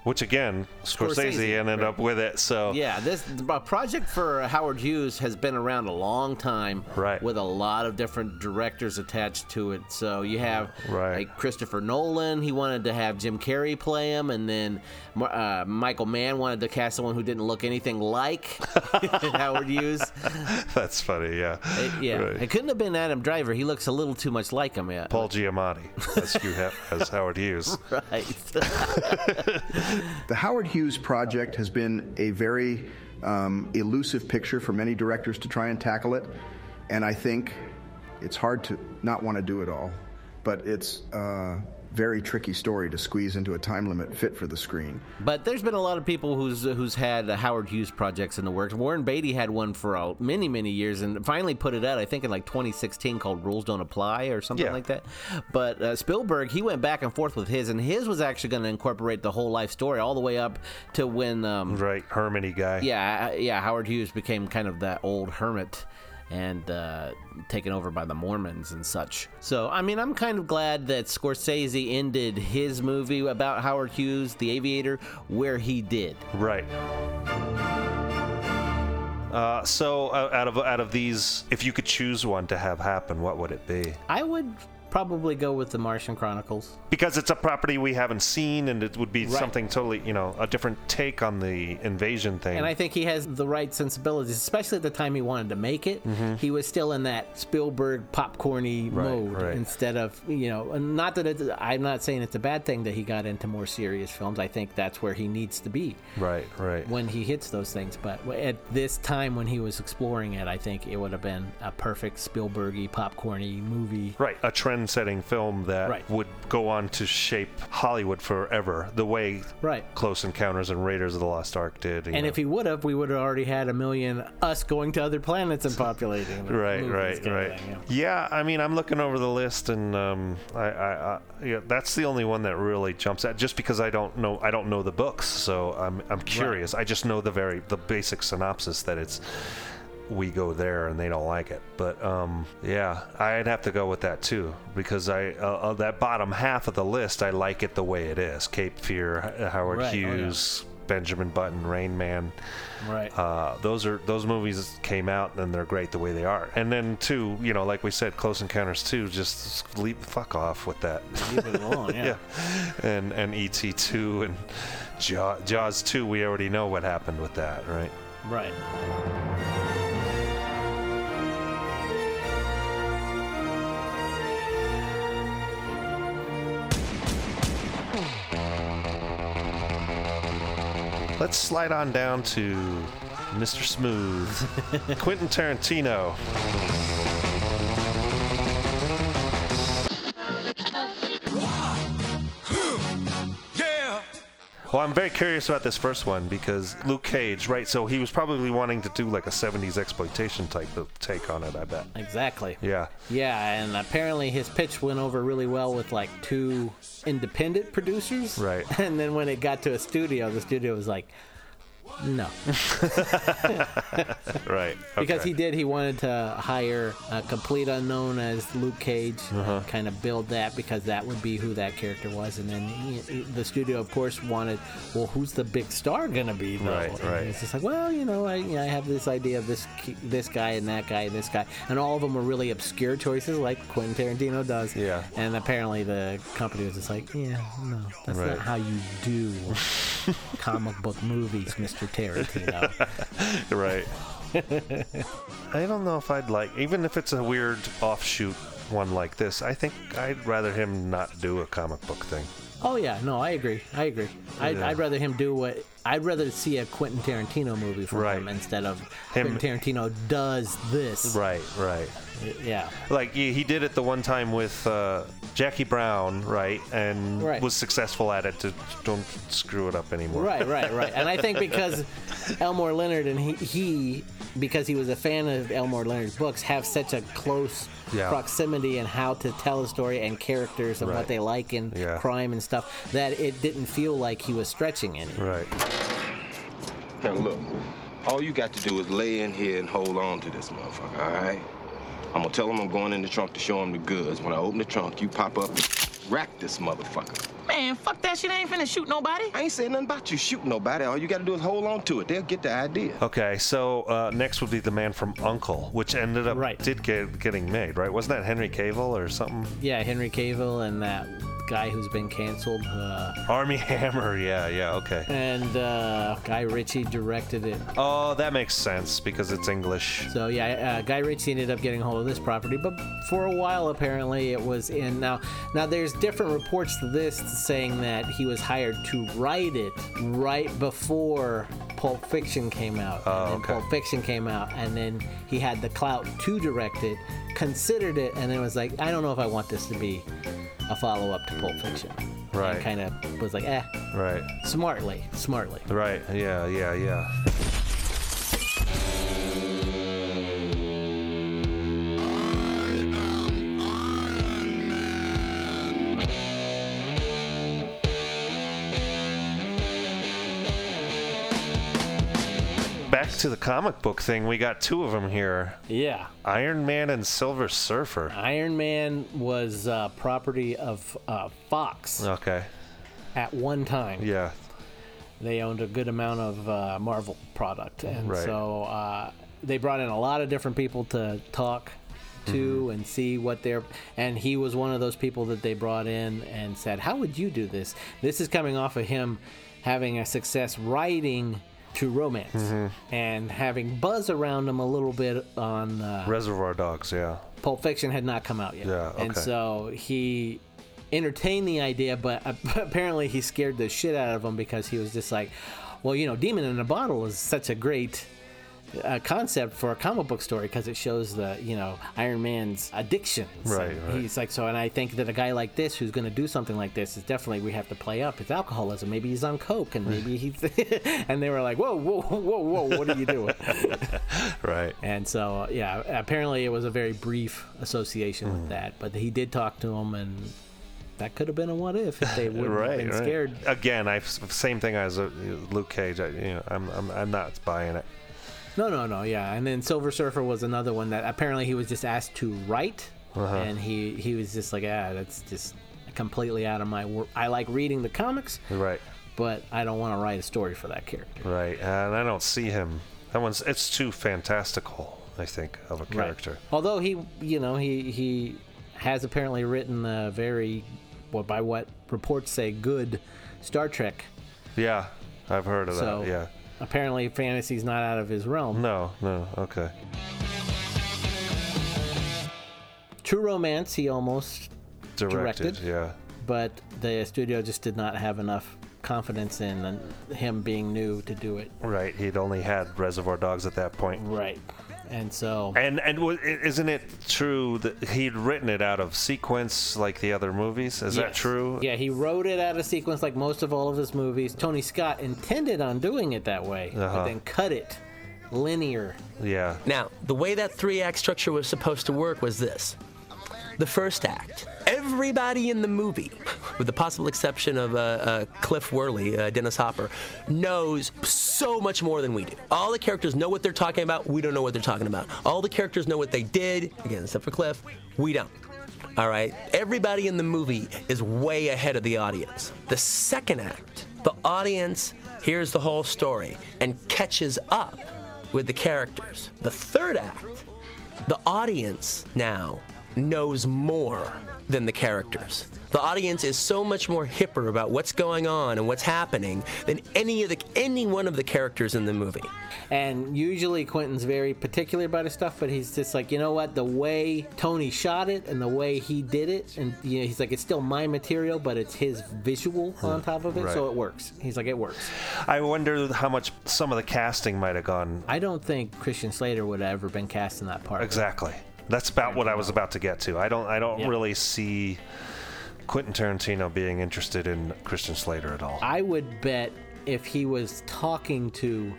S2: Which again, Scorsese,
S3: Scorsese,
S2: ended up with it. So
S3: Yeah, this a project for Howard Hughes has been around a long time,
S2: Right.
S3: With a lot of different directors attached to it. So you have
S2: Right.
S3: like Christopher Nolan. He wanted to have Jim Carrey play him, and then uh, Michael Mann wanted to cast someone who didn't look anything like *laughs* Howard Hughes. *laughs*
S2: that's funny. Yeah.
S3: It- yeah,
S2: Right.
S3: it couldn't have been Adam Driver. He looks a little too much like him. Yeah,
S2: Paul Giamatti as, Hugh as Howard Hughes. *laughs*
S3: right.
S12: The Howard Hughes project has been a very um, elusive picture for many directors to try and tackle it, and I think it's hard to not want to do it all, but it's a very tricky story to squeeze into a time limit fit for the screen.
S3: But there's been a lot of people who's who's had uh, Howard Hughes projects in the works. Warren Beatty had one for uh, many many years and finally put it out. I think in like 2016 called Rules Don't Apply or something
S2: Yeah.
S3: like that. But uh, Spielberg he went back and forth with his, and his was actually going to incorporate the whole life story all the way up to when um,
S2: right Hermione guy.
S3: yeah uh, yeah Howard Hughes became kind of that old hermit. And uh, taken over by the Mormons and such. So, I mean, I'm kind of glad that Scorsese ended his movie about Howard Hughes, The Aviator, where he did.
S2: Right. Uh, so uh, out of out of these, if you could choose one to have happen, what would it be?
S3: I would probably go with the Martian Chronicles.
S2: Because it's a property we haven't seen, and it would be
S3: Right.
S2: something totally, you know, a different take on the invasion thing.
S3: And I think he has the right sensibilities, especially at the time he wanted to make it.
S2: Mhm.
S3: He was still in that Spielberg popcorny
S2: Right,
S3: mode
S2: right.
S3: instead of, you know, and not that it's, I'm not saying it's a bad thing that he got into more serious films. I think that's where he needs to be
S2: right, right.
S3: when he hits those things. But at this time when he was exploring it, I think it would have been a perfect Spielbergy popcorny movie.
S2: Right, a trend-setting film that
S3: Right.
S2: would go on to shape Hollywood forever, the way
S3: Right.
S2: Close Encounters and Raiders of the Lost Ark did.
S3: And
S2: know.
S3: if he would have, we would have already had a million us going to other planets and populating. *laughs*
S2: right, right, right.
S3: thing,
S2: Yeah, I mean, I'm looking over the list, and um, I, I, I, yeah, that's the only one that really jumps out. Just because I don't know, I don't know the books, so I'm, I'm curious. I just know the very, the basic synopsis that it's we go there and they don't like it. But um, yeah, I'd have to go with that too because I uh, uh, that bottom half of the list, I like it the way it is. Cape Fear, Howard
S3: Right, oh, yeah.
S2: Hughes. Benjamin Button, Rain Man,
S3: Right.
S2: uh, those are those movies came out and they're great the way they are. And then two, you know, like we said, Close Encounters two, just leave the fuck off with that.
S3: Leave it alone, *laughs* yeah.
S2: And and ET two and Jaws two, we already know what happened with that, right?
S3: Right.
S2: Let's slide on down to Mr. Smooth, *laughs* Quentin Tarantino. Well, I'm very curious about this first one because Luke Cage, right? So he was probably wanting to do like a 70s exploitation type of take on it, I bet.
S3: Exactly.
S2: Yeah.
S3: Yeah, and apparently his pitch went over really well with like two independent producers.
S2: Right. *laughs*
S3: And then when it got to a studio, the studio was like, no. *laughs*
S2: right.
S3: Because he did, he wanted to hire a complete unknown as Luke Cage,
S2: Uh-huh.
S3: kind of build that because that would be who that character was. And then he, he- the studio, of course, wanted, well, who's the big star gonna be? Though?
S2: Right,
S3: And
S2: right.
S3: It's just like, well, you know, I, you know, I have this idea of this this guy and that guy and this guy, and all of them were really obscure choices, like Quentin Tarantino does.
S2: Yeah.
S3: And apparently the company was just like, yeah, no, that's
S2: Right.
S3: not how you do *laughs* comic book movies, Mr. Tarantino. *laughs*
S2: right. *laughs* I don't know if I'd like, even if it's a weird offshoot one like this, I think I'd rather him not do a comic book thing.
S3: Oh yeah, no, I agree. I agree. I'd,
S2: Yeah.
S3: I'd rather him do what I'd rather see a Quentin Tarantino movie from
S2: Right.
S3: him instead of
S2: Him-
S3: Quentin Tarantino does this.
S2: Right, right.
S3: Yeah.
S2: Like he, he did it the one time with uh, Jackie Brown, right, and
S3: Right.
S2: was successful at it. To don't screw it up anymore.
S3: Right, right, right. And I think *laughs* because Elmore Leonard and he, he because he was a fan of Elmore Leonard's books, have such a close
S2: Yeah.
S3: proximity and how to tell a story and characters and
S2: Right.
S3: what they like in
S2: Yeah.
S3: crime and stuff that it didn't feel like he was stretching any.
S2: Right.
S17: Now look, all you got to do is lay in here and hold on to this motherfucker, all right? I'm gonna tell him I'm going in the trunk to show him the goods. When I open the trunk, you pop up and rack this motherfucker.
S18: Man, fuck that shit. I ain't finna shoot nobody.
S17: I ain't saying nothing about you shooting nobody. All you gotta do is hold on to it. They'll get the idea.
S2: Okay, so uh, next would be the Man from Uncle, which ended up right. did get getting made, right? Wasn't that Henry Cavill or something?
S3: Yeah, Henry Cavill and that guy who's been canceled. Uh,
S2: Armie *laughs* Hammer, yeah, yeah, okay.
S3: and uh, Guy Ritchie directed it.
S2: Oh, that makes sense because it's English.
S3: So yeah, uh, Guy Ritchie ended up getting a hold of this property, but for a while apparently it was in. Now, now there's different reports to this saying that he was hired to write it right before Pulp Fiction came out.
S2: Oh,
S3: and then
S2: okay.
S3: Pulp Fiction came out, and then he had the clout to direct it, considered it, and then was like, I don't know if I want this to be a follow up to Pulp Fiction.
S2: Right.
S3: Kind of was like, eh,
S2: Right.
S3: smartly, smartly.
S2: Right. Yeah. Yeah. Yeah. Back to the comic book thing. We got two of them here.
S3: Yeah.
S2: Iron Man and Silver Surfer.
S3: Iron Man was uh, property of uh, Fox
S2: Okay.
S3: at one time.
S2: Yeah.
S3: They owned a good amount of uh, Marvel product, and
S2: Right.
S3: so uh, they brought in a lot of different people to talk to
S2: Mm-hmm.
S3: and see what they're. And he was one of those people that they brought in and said, "How would you do this?" This is coming off of him having a success writing True Romance
S2: Mhm.
S3: and having buzz around him a little bit on. Uh,
S2: Reservoir Dogs. Yeah.
S3: Pulp Fiction had not come out yet.
S2: Yeah,
S3: And so he entertained the idea, but *laughs* apparently he scared the shit out of him because he was just like, well, you know, Demon in a Bottle is such a great uh, concept for a comic book story because it shows the you know Iron Man's addictions.
S2: Right, right.
S3: He's like so, and I think that a guy like this who's going to do something like this is definitely we have to play up his alcoholism. Maybe he's on coke, and maybe he's. *laughs* *laughs* and they were like, whoa, whoa, whoa, whoa, what are you doing? *laughs*
S2: right.
S3: And so, yeah, apparently it was a very brief association
S2: Hmm.
S3: with that, but he did talk to him, and that could have been a what if if they wouldn't
S2: right,
S3: have been
S2: right.
S3: scared.
S2: Again, I same thing as uh, Luke Cage. I, you know, I'm, I'm I'm not buying it.
S3: No, no, no, yeah. And then Silver Surfer was another one that apparently he was just asked to write,
S2: Uh-huh.
S3: and he he was just like, ah, that's just completely out of my work. I like reading the comics,
S2: Right,
S3: but I don't want to write a story for that character.
S2: right. And I don't see him. That one's it's too fantastical. I think of a character.
S3: Right. Although he, you know, he he has apparently written a very, well, by what reports say, good Star Trek.
S2: Yeah, I've heard of
S3: So
S2: that. Yeah.
S3: Apparently fantasy's not out of his realm.
S2: No, no. Okay.
S3: True Romance, he almost
S2: Directed.
S3: directed,
S2: Yeah.
S3: but the studio just did not have enough confidence in him being new to do it.
S2: Right. He'd only had Reservoir Dogs at that point.
S3: Right. And so
S2: And and wa- isn't it true that he'd written it out of sequence like the other movies? Is that true?
S3: Yeah, he wrote it out of sequence like most of all of his movies. Tony Scott intended on doing it that way,
S2: Uh-huh.
S3: but then cut it linear.
S2: Yeah.
S19: Now, the way that three act structure was supposed to work was this the first act. Everybody in the movie, with the possible exception of uh, uh, Cliff Worley, uh, Dennis Hopper, knows so much more than we do. All the characters know what they're talking about. We don't know what they're talking about. All the characters know what they did, again, except for Cliff. We don't. All right? Everybody in the movie is way ahead of the audience. The second act, the audience hears the whole story and catches up with the characters. The third act, the audience now knows more than the characters. The audience is so much more hipper about what's going on and what's happening than any of the any one of the characters in the movie.
S3: And usually Quentin's very particular about his stuff, but he's just like, you know what? The way Tony shot it and the way he did it, and you know, he's like, it's still my material, but it's his visual hmm. on top of it, so it works. He's like, it works.
S2: I wonder how much some of the casting might have gone.
S3: I don't think Christian Slater would have ever been cast in that part.
S2: Exactly. That's about what I was about to get to. I don't. I don't
S3: Yeah.
S2: really see Quentin Tarantino being interested in Christian Slater at all.
S3: I would bet if he was talking to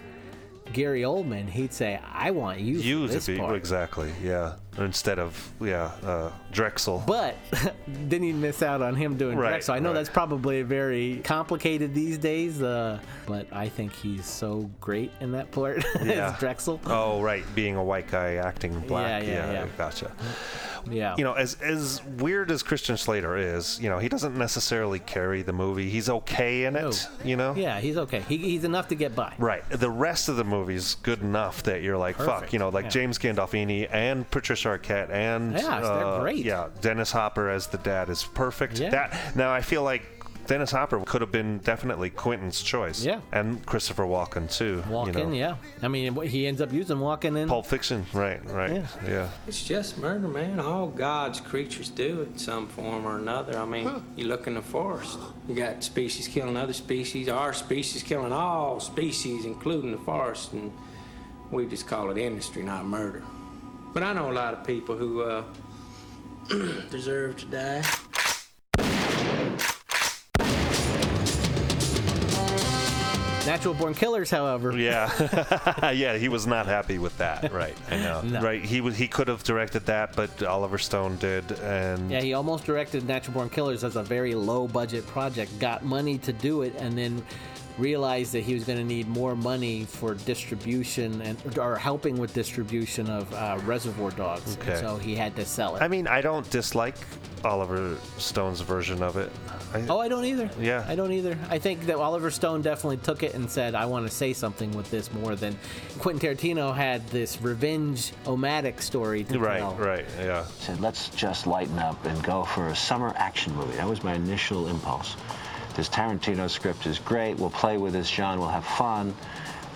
S3: Gary Oldman, he'd say, "I want you,
S2: You to be
S3: part."
S2: exactly, yeah. Instead of yeah, uh, Drexel.
S3: But *laughs* didn't miss out on him doing
S2: Right,
S3: Drexel. I know
S2: right.
S3: that's probably very complicated these days, uh, but I think he's so great in that part *laughs*
S2: Yeah.
S3: as Drexel.
S2: Oh right, being a white guy acting black.
S3: Yeah, yeah, yeah.
S2: Gotcha.
S3: Yeah.
S2: You know, as as weird as Christian Slater is, you know, he doesn't necessarily carry the movie. He's okay in it. You know.
S3: Yeah, he's okay. He, he's enough to get by.
S2: Right. The rest of the movie's good enough that you're like, fuck, you know, like
S3: Yeah.
S2: James Gandolfini and Patricia Arquette and
S3: Yeah, they're
S2: uh,
S3: great.
S2: Yeah, Dennis Hopper as the dad is perfect.
S3: Yeah.
S2: That now I feel like Dennis Hopper could have been definitely Quentin's choice.
S3: Yeah.
S2: And Christopher Walken too.
S3: Walken,
S2: you know.
S3: yeah. I mean, he ends up using Walken in.
S2: Pulp Fiction, right, right.
S3: Yeah.
S2: yeah.
S20: It's just murder, man. All God's creatures do it in some form or another. I mean, you look in the forest, you got species killing other species, our species killing all species, including the forest, and we just call it industry, not murder. But I know a lot of people who uh, *clears throat* deserve to die.
S3: Natural Born Killers, however.
S2: Yeah, *laughs* *laughs* yeah, he was not happy with that. Right, I know. *laughs*
S3: No.
S2: Right, he was he could have directed that, but Oliver Stone did, and
S3: Yeah, he almost directed Natural Born Killers as a very low budget project, got money to do it, and then realized that he was going to need more money for distribution and or helping with distribution of uh, Reservoir Dogs. And
S2: Okay.
S3: so he had to sell it.
S2: I mean, I don't dislike Oliver Stone's version of it. I,
S3: Oh, I don't either.
S2: Yeah.
S3: I don't either. I think that Oliver Stone definitely took it and said, I want to say something with this more than *laughs* Quentin Tarantino had this revenge omatic story to
S2: right,
S3: tell.
S2: right, yeah.
S21: said, let's just lighten up and go for a summer action movie. That was my initial impulse. This Tarantino script is great. We'll play with this, John. We'll have fun.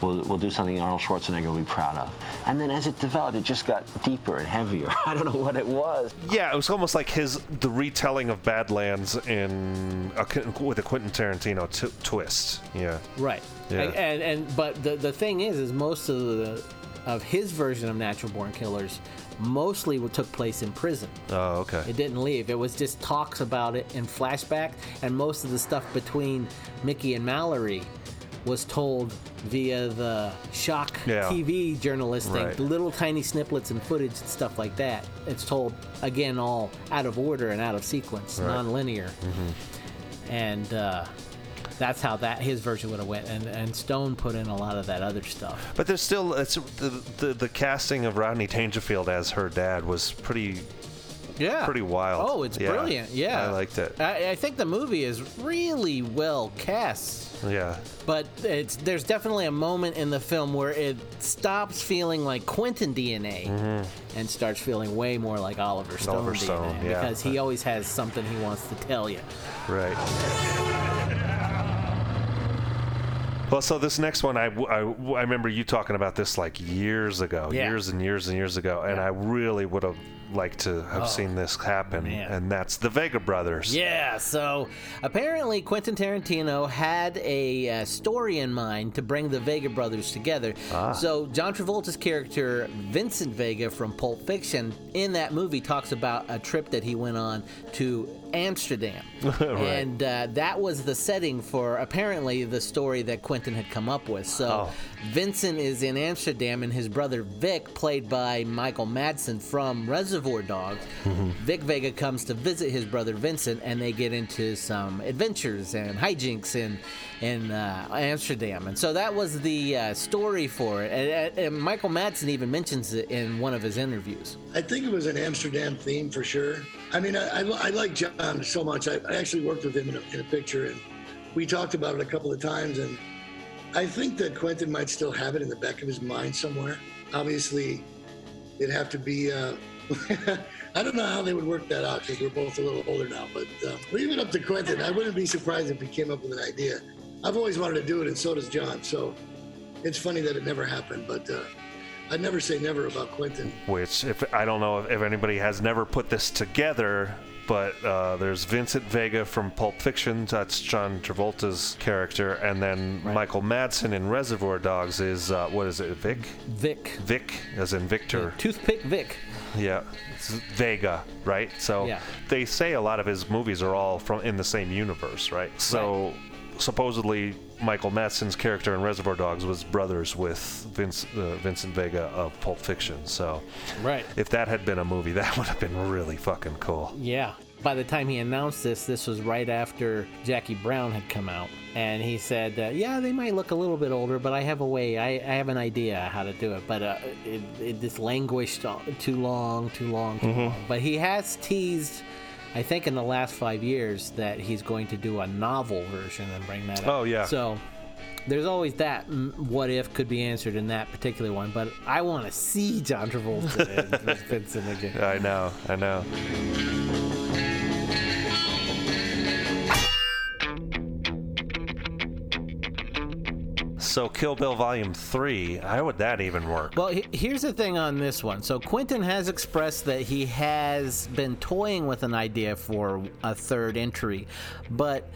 S21: We'll, we'll do something Arnold Schwarzenegger will be proud of. And then as it developed, it just got deeper and heavier. *laughs* I don't know what it was.
S2: Yeah, it was almost like his the retelling of Badlands in a, with a Quentin Tarantino t- twist. Yeah.
S3: Right.
S2: Yeah.
S3: And, and and but the the thing is, is most of the of his version of Natural Born Killers mostly what took place in prison.
S2: Oh, okay.
S3: It didn't leave. It was just talks about it in flashback, and most of the stuff between Mickey and Mallory was told via the shock
S2: Yeah.
S3: TV journalist thing,
S2: Right.
S3: little tiny snippets and footage and stuff like that. It's told again all out of order and out of sequence,
S2: Right.
S3: non-linear,
S2: Mm-hmm.
S3: and uh, that's how that his version would have went. And and Stone put in a lot of that other stuff.
S2: But there's still it's the, the the casting of Rodney Dangerfield as her dad was pretty
S3: Yeah.
S2: pretty wild.
S3: Oh, it's
S2: Yeah.
S3: brilliant. Yeah.
S2: I liked it.
S3: I, I think the movie is really well cast.
S2: Yeah.
S3: But it's there's definitely a moment in the film where it stops feeling like Quentin DNA mm-hmm. and starts feeling way more like Oliver Stone
S2: Oliver Stone,
S3: DNA
S2: yeah.
S3: because he always has something he wants to tell you.
S2: Right. Well, so this next one, I, I, I remember you talking about this like years ago,
S3: Yeah.
S2: years and years and years ago, and I really would have liked to have
S3: Oh,
S2: seen this happen,
S3: man.
S2: and that's the Vega brothers.
S3: Yeah, so apparently Quentin Tarantino had a uh, story in mind to bring the Vega brothers together.
S2: Ah.
S3: So John Travolta's character Vincent Vega from Pulp Fiction in that movie talks about a trip that he went on to Amsterdam. *laughs*
S2: Right.
S3: And uh, that was the setting for apparently the story that Quentin had come up with. So
S2: Oh.
S3: Vincent is in Amsterdam and his brother Vic, played by Michael Madsen from Reservoir Dogs, Vic Vega comes to visit his brother Vincent, and they get into some adventures and hijinks in in uh, Amsterdam. And so that was the uh, story for it. And, and Michael Madsen even mentions it in one of his interviews.
S22: I think it was an Amsterdam theme for sure. I mean, I, I, I like John so much. I, I actually worked with him in a, in a picture, and we talked about it a couple of times. And I think that Quentin might still have it in the back of his mind somewhere. Obviously, it'd have to be. Uh, *laughs* I don't know how they would work that out because we're both a little older now. But uh, leave it up to Quentin. I wouldn't be surprised if he came up with an idea. I've always wanted to do it, and so does John. So it's funny that it never happened. But uh, I'd never say never about Quentin.
S2: Which, if I don't know if, if anybody has never put this together, but uh, there's Vincent Vega from Pulp Fiction, that's John Travolta's character, and then Michael Madsen in Reservoir Dogs is uh, what is it, Vic?
S3: Vic.
S2: Vic, as in Victor.
S3: Toothpick Vic.
S2: Yeah, it's Vega, right? So
S3: Yeah.
S2: they say a lot of his movies are all from in the same universe, right? So supposedly Michael Madsen's character in Reservoir Dogs was brothers with Vince, uh, Vincent Vega of Pulp Fiction. So
S3: Right.
S2: if that had been a movie, *laughs* that would have been really fucking cool.
S3: Yeah. By the time he announced this, this was right after Jackie Brown had come out. And he said, uh, Yeah, they might look a little bit older, but I have a way, I, I have an idea how to do it. But uh, it, it just languished uh, too long, too long, too
S2: Mhm.
S3: long. But he has teased, I think, in the last five years that he's going to do a novel version and bring that up.
S2: Oh, yeah.
S3: So there's always that what if could be answered in that particular one. But I want to see John Travolta and *laughs* Vincent again.
S2: I know, I know. So Kill Bill Volume 3, how would that even work?
S3: Well, he- here's the thing on this one. So Quentin has expressed that he has been toying with an idea for a third entry, but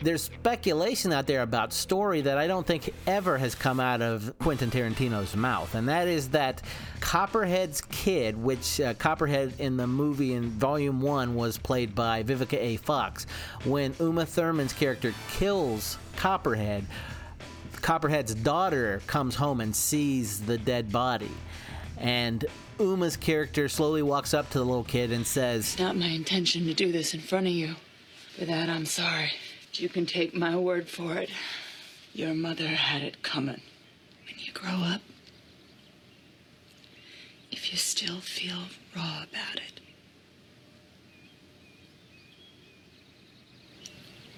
S3: there's speculation out there about story that I don't think ever has come out of Quentin Tarantino's mouth, and that is that Copperhead's kid, which uh, Copperhead in the movie in Volume One was played by Vivica A. Fox, when Uma Thurman's character kills Copperhead. Copperhead's daughter comes home and sees the dead body. And Uma's character slowly walks up to the little kid and says,
S23: It's not my intention to do this in front of you. For that, I'm sorry. But you can take my word for it. Your mother had it coming. When you grow up, if you still feel raw about it,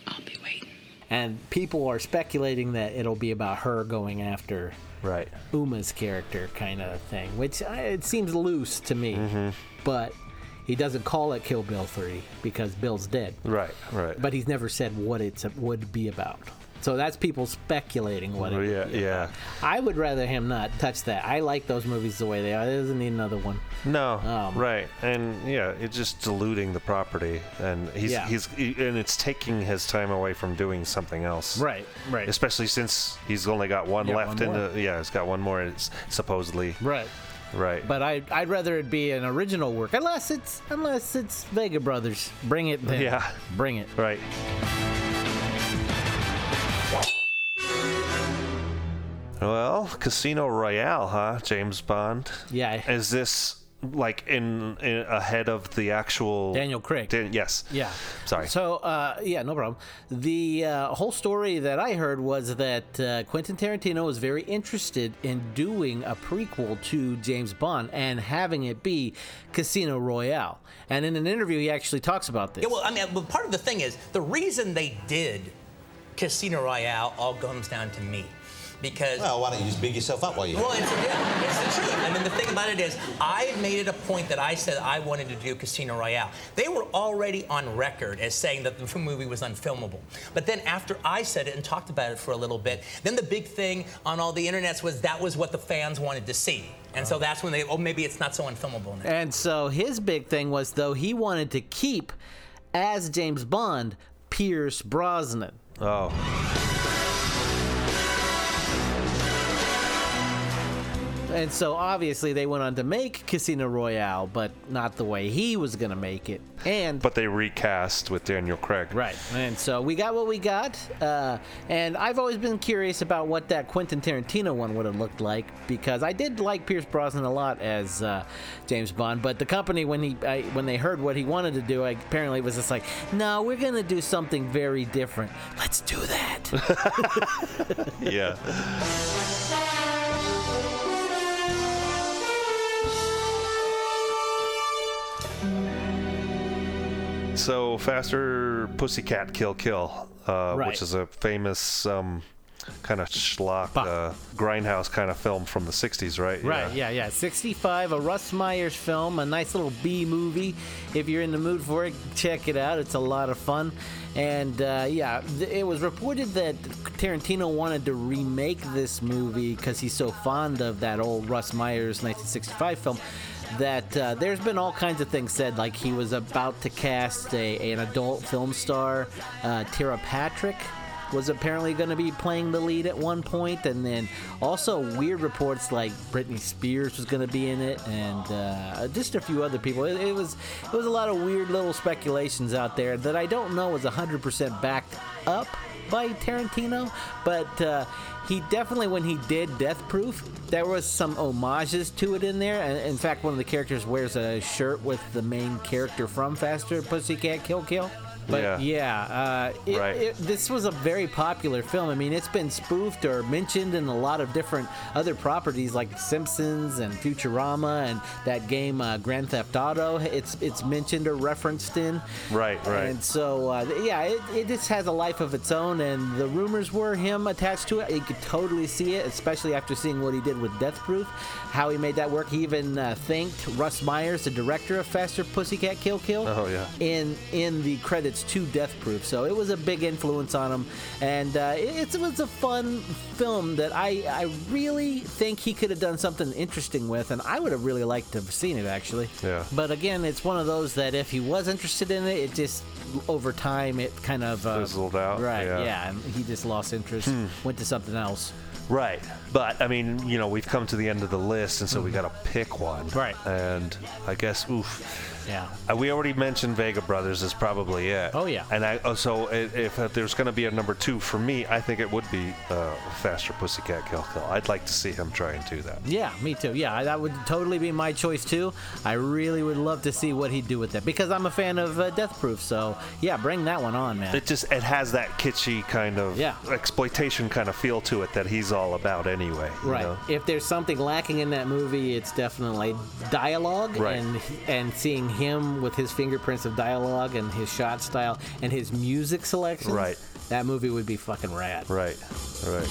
S23: I'll be.
S3: And people are speculating that it'll be about her going after
S2: right
S3: Uma's character kind of thing, which uh, it seems loose to me. But he doesn't call it Kill Bill 3 because Bill's dead.
S2: Right, right.
S3: But he's never said what it would be about. So that's people speculating what it
S2: Yeah,
S3: be
S2: yeah.
S3: I would rather him not touch that. I like those movies the way they are. There doesn't need another one.
S2: No,
S3: Um,
S2: right, and yeah, it's just diluting the property, and he's
S3: Yeah.
S2: he's he, and it's taking his time away from doing something else.
S3: Right, right.
S2: Especially since he's only got one
S3: Yeah,
S2: left
S3: one
S2: in the yeah, he's got one more. It's supposedly
S3: Right.
S2: right.
S3: But I, I'd rather it be an original work, unless it's unless it's Vega Brothers. Bring it, then.
S2: Yeah.
S3: Bring it.
S2: Right. Well, Casino Royale, huh? James Bond.
S3: Yeah.
S2: Is this like in, in ahead of the actual
S3: Daniel Craig?
S2: Dan- yes.
S3: Yeah.
S2: Sorry.
S3: So, uh, yeah, no problem. The uh, whole story that I heard was that uh, Quentin Tarantino was very interested in doing a prequel to James Bond and having it be Casino Royale. And in an interview, he actually talks about this.
S24: Yeah, well, I mean, but part of the thing is the reason they did Casino Royale all comes down to me. Because
S25: Well, why don't you just big yourself up while you're
S24: well, it's, yeah, it's the truth. I mean, the thing about it is, I made it a point that I said I wanted to do Casino Royale. They were already on record as saying that the movie was unfilmable. But then after I said it and talked about it for a little bit, then the big thing on all the internets was that was what the fans wanted to see. And so that's when they, oh, maybe it's not so unfilmable now.
S3: And so his big thing was, though, he wanted to keep as James Bond Pierce Brosnan.
S2: Oh.
S3: And so obviously they went on to make Casino Royale, but not the way he was going to make it. And
S2: But they recast with Daniel Craig.
S3: Right. And so we got what we got. Uh, and I've always been curious about what that Quentin Tarantino one would have looked like because I did like Pierce Brosnan a lot as uh, James Bond. But the company, when he I, when they heard what he wanted to do, I, apparently was just like, no, we're going to do something very different. Let's do that. *laughs*
S2: yeah. *laughs* So, Faster Pussycat Kill Kill, uh,
S3: Right.
S2: which is a famous um, kind of schlock, uh, grindhouse kind of film from the 60s, right?
S3: Right, yeah, yeah. 65, a Russ Meyers film, a nice little B movie. If you're in the mood for it, check it out. It's a lot of fun. And uh, yeah, th- it was reported that Tarantino wanted to remake this movie because he's so fond of that old Russ Meyers 1965 film. That uh, there's been all kinds of things said, like he was about to cast a, an adult film star, uh, Tera Patrick, was apparently going to be playing the lead at one point, and then also weird reports like Britney Spears was going to be in it, and uh, just a few other people. It, it was it was a lot of weird little speculations out there that I don't know is 100% backed up by Tarantino, but uh, he definitely when he did Death Proof, there was some homages to it in there. And in fact, one of the characters wears a shirt with the main character from Faster Pussycat Kill Kill. But
S2: Yeah.
S3: yeah, uh, it,
S2: Right.
S3: it- this was a very popular film. I mean, it's been spoofed or mentioned in a lot of different other properties like Simpsons and Futurama and that game uh, Grand Theft Auto. It's it's mentioned or referenced in.
S2: Right, right.
S3: And so, uh, yeah, it, it just has a life of its own. And the rumors were him attached to it. You could totally see it, especially after seeing what he did with Death Proof, how he made that work. He even uh, thanked Russ Meyers, the director of Faster Pussycat Kill Kill
S2: Oh, yeah.
S3: in in the credits to Death Proof. So it was a big influence on him, and uh, it, it was a fun film that I I really think he could have done something interesting with, and I would have really liked to have seen it actually.
S2: Yeah.
S3: But again, it's one of those that if he was interested in it, it just over time it kind of uh,
S2: Fizzled out,
S3: Right.
S2: yeah.
S3: Yeah. and he just lost interest,
S2: Hmm.
S3: went to something else.
S2: Right. But, I mean, you know, we've come to the end of the list, and so we got to pick one.
S3: Right.
S2: And I guess, oof.
S3: Yeah.
S2: Uh, we already mentioned Vega Brothers is probably it.
S3: Oh, yeah.
S2: And I oh, so i- if uh, there's going to be a number two for me, I think it would be uh, Faster Pussycat Kill Kill. I'd like to see him try and do that.
S3: Yeah, me too. Yeah, that would totally be my choice too. I really would love to see what he'd do with that because I'm a fan of uh, Death Proof. So yeah, bring that one on, man.
S2: It just it has that kitschy kind of
S3: Yeah.
S2: exploitation kind of feel to it that he's all about anyway. you
S3: Right.
S2: know?
S3: If there's something lacking in that movie, it's definitely dialogue
S2: Right.
S3: and and seeing him with his fingerprints of dialogue and his shot style and his music selection.
S2: Right.
S3: That movie would be fucking rad.
S2: Right. Right.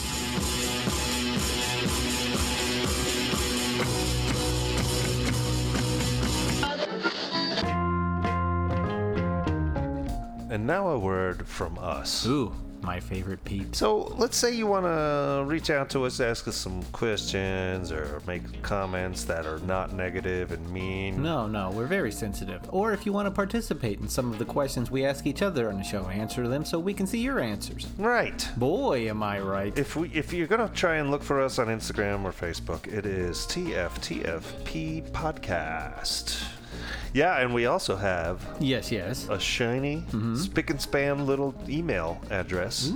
S2: And now a word from us.
S3: Ooh. My favorite peeps.
S2: So let's say you want to reach out to us, ask us some questions, or make comments that are not negative and mean.
S3: No, no, we're very sensitive. Or if you want to participate in some of the questions we ask each other on the show, answer them so we can see your answers.
S2: Right.
S3: Boy, am I right.
S2: If we if you're gonna try and look for us on Instagram or Facebook, it is TFTFP Podcast. Yeah, and we also have
S3: yes, yes,
S2: a shiny spick and span little email address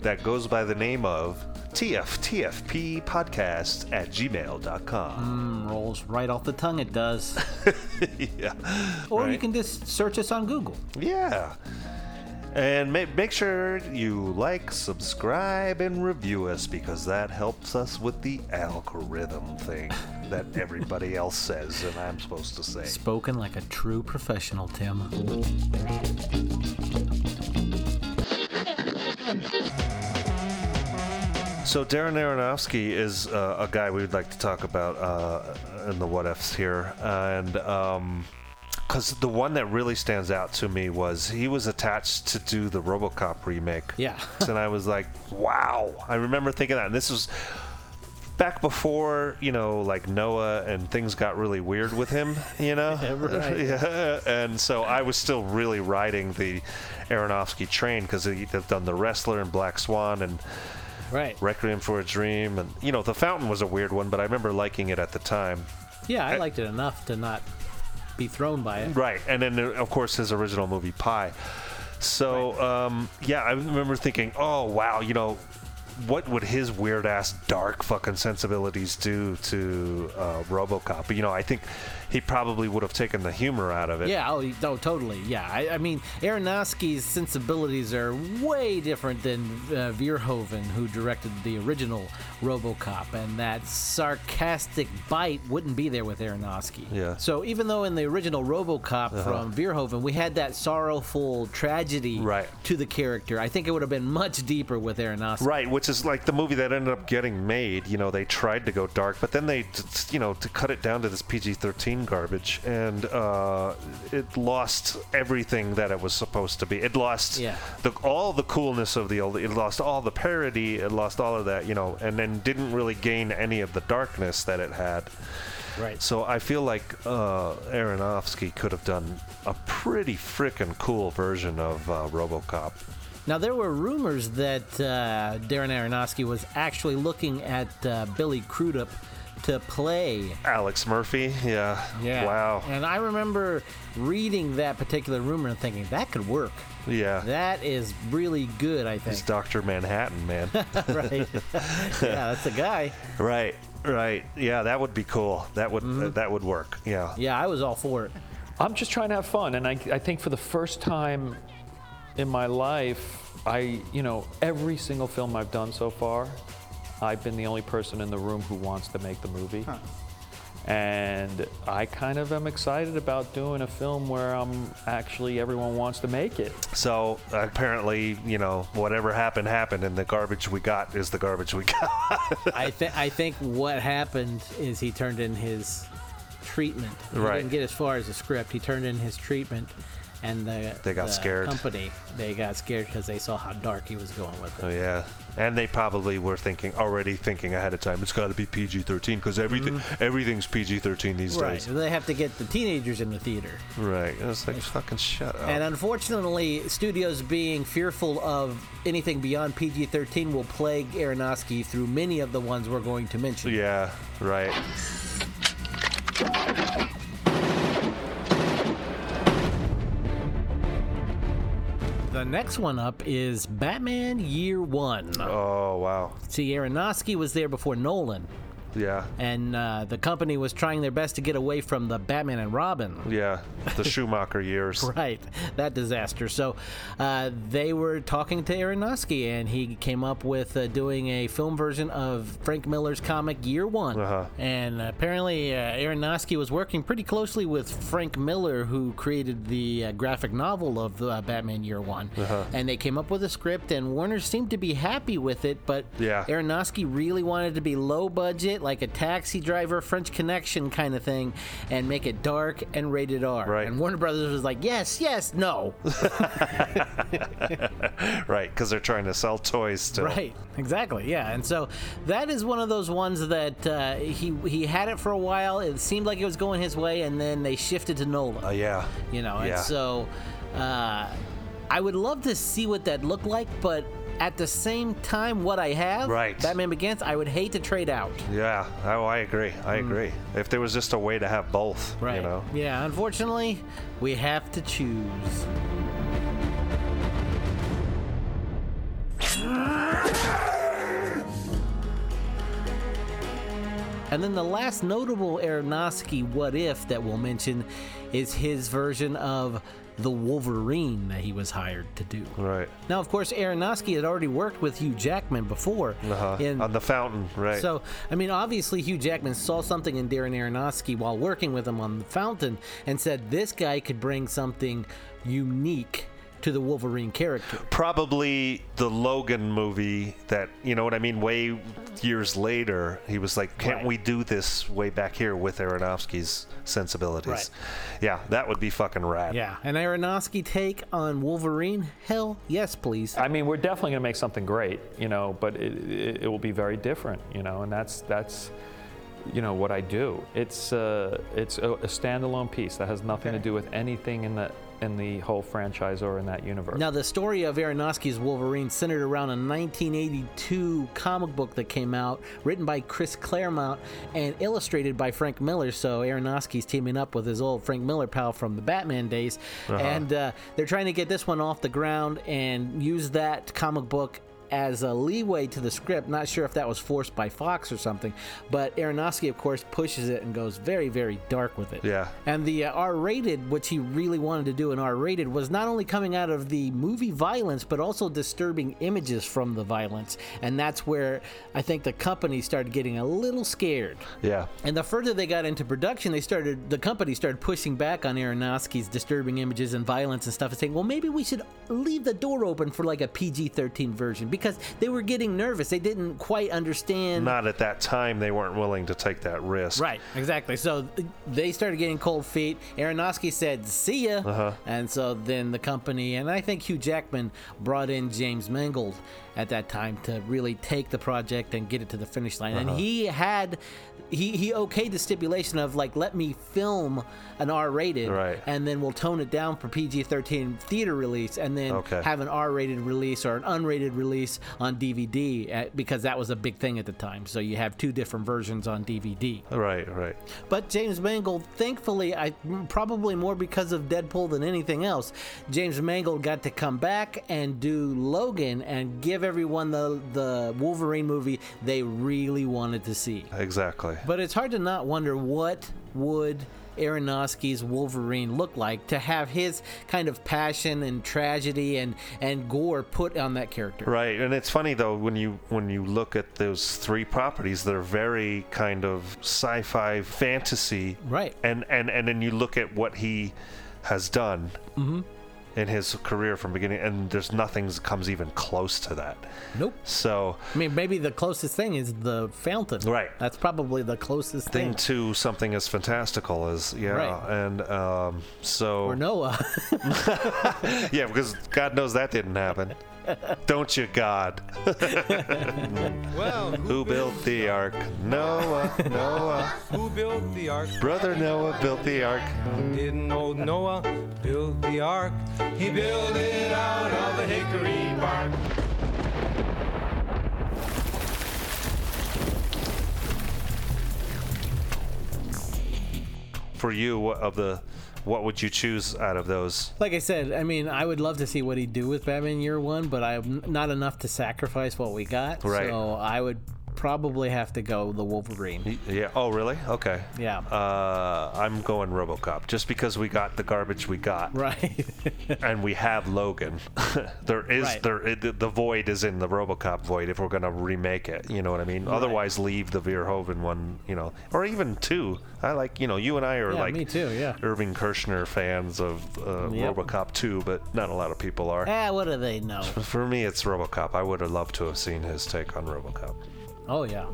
S2: that goes by the name of TFTFP Podcast at gmail.com.
S3: Mm, rolls right off the tongue, it does. *laughs*
S2: yeah.
S3: Or you
S2: Right.
S3: can just search us on Google.
S2: Yeah. And ma- make sure you like, subscribe, and review us because that helps us with the algorithm thing *laughs* that everybody else says and I'm supposed to say.
S3: Spoken like a true professional, Tim.
S2: So Darren Aronofsky is uh, a guy we would like to talk about uh, in the what ifs here, and because the one that really stands out to me was he was attached to do the RoboCop remake.
S3: Yeah.
S2: and I was like, wow! I remember thinking that, and this was back before you know, like Noah and things got really weird with him. You know, *laughs*
S3: Right. *laughs*
S2: yeah. And so I was still really riding the Aronofsky train because he'd have done The Wrestler and Black Swan and
S3: right.
S2: Requiem for a Dream, and you know, The Fountain was a weird one, but I remember liking it at the time.
S3: Yeah, I liked it enough to not be thrown by it.
S2: Right, and then uh, of course his original movie Pi. So um, yeah, I remember thinking, oh wow, you know, what would his weird ass dark fucking sensibilities do to uh, RoboCop? But, you know, I think he probably would have taken the humor out of it.
S3: Yeah, oh, no, totally. Yeah, I, I mean, Aronofsky's sensibilities are way different than uh, Verhoeven, who directed the original RoboCop, and that sarcastic bite wouldn't be there with Aronofsky.
S2: Yeah.
S3: So even though in the original RoboCop
S2: Uh-huh.
S3: from Verhoeven we had that sorrowful tragedy
S2: Right.
S3: to the character, I think it would have been much deeper with Aronofsky.
S2: Right, which is like the movie that ended up getting made. You know, they tried to go dark, but then they, you know, to cut it down to this PG-13 garbage, and uh, it lost everything that it was supposed to be. It lost
S3: Yeah.
S2: the, all the coolness of the old. It lost all the parody. It lost all of that, you know, and then didn't really gain any of the darkness that it had.
S3: Right.
S2: So I feel like uh, Aronofsky could have done a pretty freaking cool version of uh, RoboCop.
S3: Now, there were rumors that uh, Darren Aronofsky was actually looking at uh, Billy Crudup to play.
S2: Alex Murphy, yeah.
S3: Yeah.
S2: Wow.
S3: And I remember reading that particular rumor and thinking, that could work.
S2: Yeah.
S3: That is really good, I think.
S2: It's
S3: think.
S2: Dr. Manhattan, man. *laughs*
S3: right. *laughs* yeah, that's the guy.
S2: right, right. Yeah, that would be cool. That would
S3: Mm-hmm.
S2: uh, that would work. Yeah.
S3: Yeah, I was all for it.
S26: I'm just trying to have fun, and I, I think for the first time in my life, I, you know, every single film I've done so far, I've been the only person in the room who wants to make the movie. And I kind of am excited about doing a film where I'm actually everyone wants to make it.
S2: So apparently, you know, whatever happened happened, and the garbage we got is the garbage we *laughs* got.
S3: I, th- I think what happened is he turned in his treatment. He
S2: Right.
S3: didn't get as far as the script. He turned in his treatment, and the,
S2: They got
S3: the
S2: scared.
S3: company, they got scared because they saw how dark he was going with it.
S2: oh yeah. And they probably were thinking already thinking ahead of time. It's got to be PG-13 because everything everything's PG-13 these
S3: Mm-hmm. Right.
S2: days.
S3: So they have to get the teenagers in the theater.
S2: Right. It's like fucking shut up.
S3: And unfortunately, studios being fearful of anything beyond PG 13 will plague Aronofsky through many of the ones we're going to mention.
S2: yeah. Right.
S3: Next one up is Batman Year One.
S2: Oh wow.
S3: See, Aronofsky was there before Nolan,
S2: Yeah.
S3: and uh, the company was trying their best to get away from the Batman and Robin.
S2: Yeah. The *laughs* Schumacher years.
S3: Right, that disaster. So uh, they were talking to Aronofsky, and he came up with uh, doing a film version of Frank Miller's comic Year One.
S2: Uh-huh.
S3: And apparently, uh, Aronofsky was working pretty closely with Frank Miller, who created the uh, graphic novel of uh, Batman Year One.
S2: Uh-huh.
S3: And they came up with a script, and Warner seemed to be happy with it, but
S2: Yeah.
S3: Aronofsky really wanted to be low budget, it like a taxi driver French connection kind of thing and make it dark and rated R.
S2: Right.
S3: And Warner Brothers was like, yes, yes, no. *laughs*
S2: right, because they're trying to sell toys still.
S3: Right, exactly, yeah. And so that is one of those ones that uh, he he had it for a while. It seemed like it was going his way, and then they shifted to Nolan.
S2: Uh, yeah.
S3: You know,
S2: Yeah.
S3: and so uh, I would love to see what that looked like, but at the same time, what I have,
S2: Right.
S3: Batman Begins, I would hate to trade out.
S2: Yeah, oh, I agree. I mm. agree. If there was just a way to have both,
S3: Right.
S2: you know.
S3: Yeah, unfortunately, we have to choose. And then the last notable Aronofsky what if that we'll mention is his version of the Wolverine that he was hired to do.
S2: Right.
S3: Now, of course, Aronofsky had already worked with Hugh Jackman before.
S2: Uh-huh.
S3: in-
S2: On the fountain, right.
S3: so, I mean, obviously, Hugh Jackman saw something in Darren Aronofsky while working with him on The Fountain and said this guy could bring something unique to the Wolverine character.
S2: Probably the Logan movie that, you know what I mean, way years later, he was like, can't
S3: Right.
S2: we do this way back here with Aronofsky's sensibilities?
S3: Right.
S2: Yeah, that would be fucking rad.
S3: Yeah, an Aronofsky take on Wolverine? Hell, yes, please.
S26: I mean, we're definitely going to make something great, you know, but it, it, it will be very different, you know, and that's that's you know what I do. It's uh, it's a, a standalone piece that has nothing to do with anything in the in the whole franchise or in that universe.
S3: Now, the story of Aronofsky's Wolverine centered around a 1982 comic book that came out, written by Chris Claremont and illustrated by Frank Miller. So Aronofsky's teaming up with his old Frank Miller pal from the Batman days,
S2: Uh-huh.
S3: and uh, they're trying to get this one off the ground and use that comic book as a leeway to the script. Not sure if that was forced by Fox or something, but Aronofsky, of course, pushes it and goes very, very dark with it.
S2: Yeah.
S3: And the uh, R rated, which he really wanted to do an R rated, was not only coming out of the movie violence, but also disturbing images from the violence. And that's where I think the company started getting a little scared.
S2: Yeah.
S3: And the further they got into production, they started the company started pushing back on Aronofsky's disturbing images and violence and stuff, and saying, "Well, maybe we should leave the door open for like a PG-13 version," because they were getting nervous. They didn't quite understand.
S2: Not at that time, they weren't willing to take that risk.
S3: Right, exactly. So they started getting cold feet. Aronofsky said, "See ya,"
S2: Uh-huh.
S3: and so then the company and I think Hugh Jackman brought in James Mangold at that time to really take the project and get it to the finish line. And
S2: Uh-huh.
S3: he had he he okayed the stipulation of like, let me film an R-rated,
S2: Right.
S3: and then we'll tone it down for PG-13 theater release, and then
S2: Okay.
S3: have an R-rated release or an unrated release on DVD uh, because that was a big thing at the time. So you have two different versions on DVD.
S2: Right, right.
S3: But James Mangold, thankfully, I probably more because of Deadpool than anything else. James Mangold got to come back and do Logan and give everyone the the Wolverine movie they really wanted to see.
S2: Exactly.
S3: But it's hard to not wonder what would Aronofsky's Wolverine look like to have his kind of passion and tragedy and and gore put on that character.
S2: Right, and it's funny though when you when you look at those three properties, they're very kind of sci-fi fantasy.
S3: Right.
S2: And and and then you look at what he has done
S3: Mhm.
S2: In his career from beginning, and there's nothing that comes even close to that.
S3: Nope.
S2: So
S3: I mean, maybe the closest thing is the fountain.
S2: Right.
S3: That's probably the closest
S2: thing
S3: thing.
S2: to something as fantastical as yeah,
S3: Right.
S2: and um, so
S3: Or Noah. *laughs*
S2: yeah, because God knows that didn't happen. Don't you, God? *laughs*
S15: Well,
S2: Who built the ark? Noah, Noah.
S15: Who built the ark?
S2: Brother Noah built the ark.
S15: Didn't old Noah build the ark? He built it out of a hickory bark.
S2: For you, of the, what would you choose out of those?
S3: Like I said, I mean, I would love to see what he'd do with Batman Year One, but I'm not enough to sacrifice what we got.
S2: Right.
S3: So I would probably have to go the Wolverine.
S2: Yeah. Oh, really? Okay.
S3: Yeah.
S2: Uh, I'm going RoboCop just because we got the garbage we got.
S3: Right. *laughs*
S2: and we have Logan. *laughs* there is
S3: Right.
S2: there it, the void is in the RoboCop void if we're gonna remake it. You know what I mean?
S3: Right.
S2: Otherwise, leave the Verhoeven one. You know, or even two. I like you know you and I are
S3: Yeah,
S2: like
S3: me too, yeah.
S2: Irvin Kershner fans of uh,
S3: Yep.
S2: RoboCop 2, but not a lot of people are.
S3: Ah, what do they know? *laughs*
S2: For me, it's RoboCop. I would have loved to have seen his take on RoboCop.
S3: Oh yeah.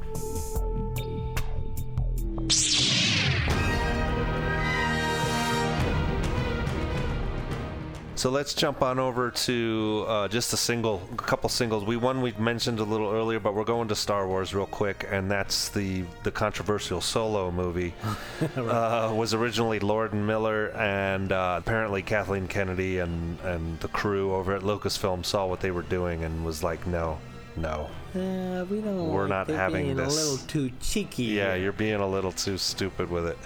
S2: So let's jump on over to uh, just a single, a couple singles. We one we mentioned a little earlier, but we're going to Star Wars real quick, and that's the the controversial Solo movie. *laughs* uh, was originally Lord and Miller, and uh, apparently Kathleen Kennedy and and the crew over at Lucasfilm saw what they were doing and was like, no, no,
S3: Uh, we don't.
S2: We're
S3: like
S2: not having
S3: being
S2: this.
S3: A little too cheeky.
S2: yeah, you're being a little too stupid with it.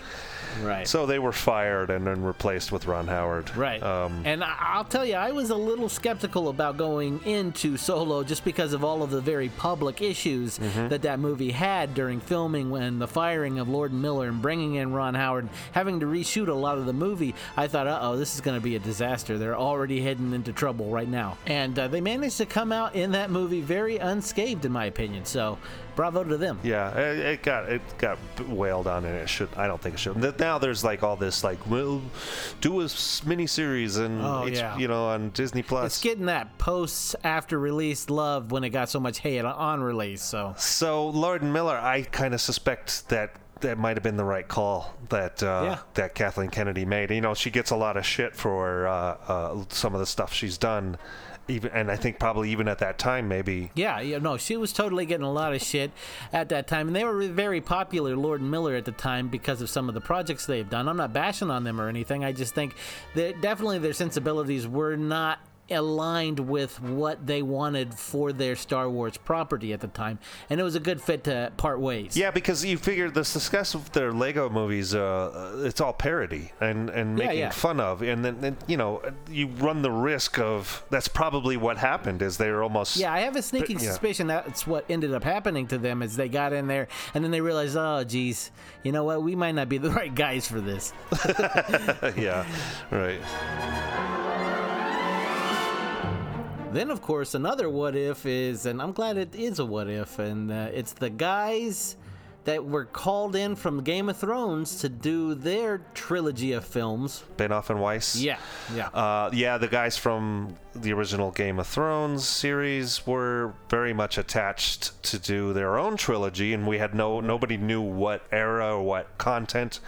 S3: Right.
S2: So they were fired and then replaced with Ron Howard.
S3: Right.
S2: Um,
S3: And I'll tell you, I was a little skeptical about going into Solo just because of all of the very public issues
S2: Mm-hmm.
S3: that that movie had during filming when the firing of Lord and Miller and bringing in Ron Howard, having to reshoot a lot of the movie. I thought, uh oh, this is going to be a disaster. They're already heading into trouble right now. And uh, they managed to come out in that movie very unscathed, in my opinion. So, bravo to them.
S2: Yeah, it, it got it got wailed on, and it should. I don't think it should. Now there's like all this like, well, do a s- miniseries and
S3: Oh,
S2: H-
S3: yeah.
S2: you know on Disney Plus.
S3: It's getting that post after release love when it got so much hate on release. So
S2: So Lord and Miller, I kind of suspect that that might have been the right call that uh,
S3: Yeah.
S2: that Kathleen Kennedy made. You know, she gets a lot of shit for uh, uh, some of the stuff she's done, even and I think probably even at that time maybe.
S3: Yeah, yeah, no, she was totally getting a lot of shit at that time, and they were very popular, Lord and Miller, at the time because of some of the projects they've done. I'm not bashing on them or anything. I just think that definitely their sensibilities were not aligned with what they wanted for their Star Wars property at the time, and it was a good fit to part ways.
S2: Yeah, because you figure the success of their Lego movies, uh, it's all parody and, and making
S3: yeah.
S2: fun of, and then, you know you run the risk of that's probably what happened is they were almost
S3: Yeah, I have a sneaking
S2: Yeah.
S3: suspicion that's what ended up happening to them as they got in there and then they realized, oh, geez, you know what? We might not be the *laughs* right guys for this. *laughs*
S2: yeah, right.
S3: Then, of course, another what if is, and I'm glad it is a what if, and uh, it's the guys that were called in from Game of Thrones to do their trilogy of films.
S2: Benioff and Weiss.
S3: Yeah, yeah.
S2: Uh, yeah, the guys from the original Game of Thrones series were very much attached to do their own trilogy, and we had no nobody knew what era or what content.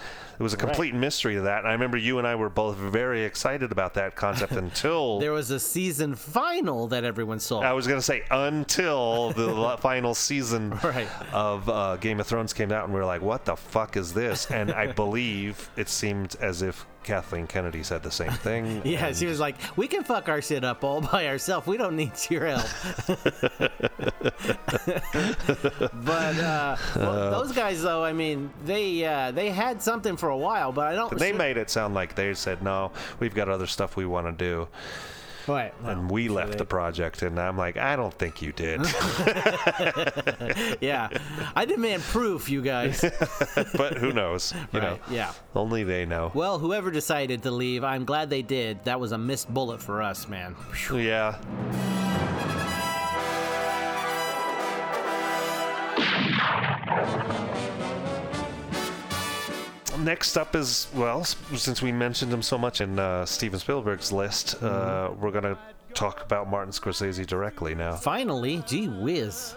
S2: It was a
S3: Right.
S2: complete mystery to that. And I remember you and I were both very excited about that concept until *laughs*
S3: There was a season final that everyone saw.
S2: I was going to say until the *laughs* final season
S3: Right.
S2: of uh, Game of Thrones came out, and we were like, "What the fuck is this?" And I *laughs* believe it seemed as if Kathleen Kennedy said the same thing. *laughs*
S3: Yeah,
S2: and-
S3: she was like, "We can fuck our shit up all by ourselves. We don't need your help." *laughs* but uh, well, those guys, though, I mean, they uh, they had something for a while, but I don't.
S2: They made it sound like they said, "No, we've got other stuff we want to do."
S3: Right.
S2: and we left
S3: they-
S2: the project, and I'm like, I don't think you did. *laughs*
S3: yeah, I demand proof, you guys. *laughs*
S2: but who knows? You know,
S3: Right, yeah.
S2: Only they know.
S3: Well, whoever decided to leave, I'm glad they did. That was a missed bullet for us, man.
S2: Yeah. Next up is well, since we mentioned him so much in uh, Steven Spielberg's list, uh, we're gonna talk about Martin Scorsese directly now.
S3: Finally, gee whiz.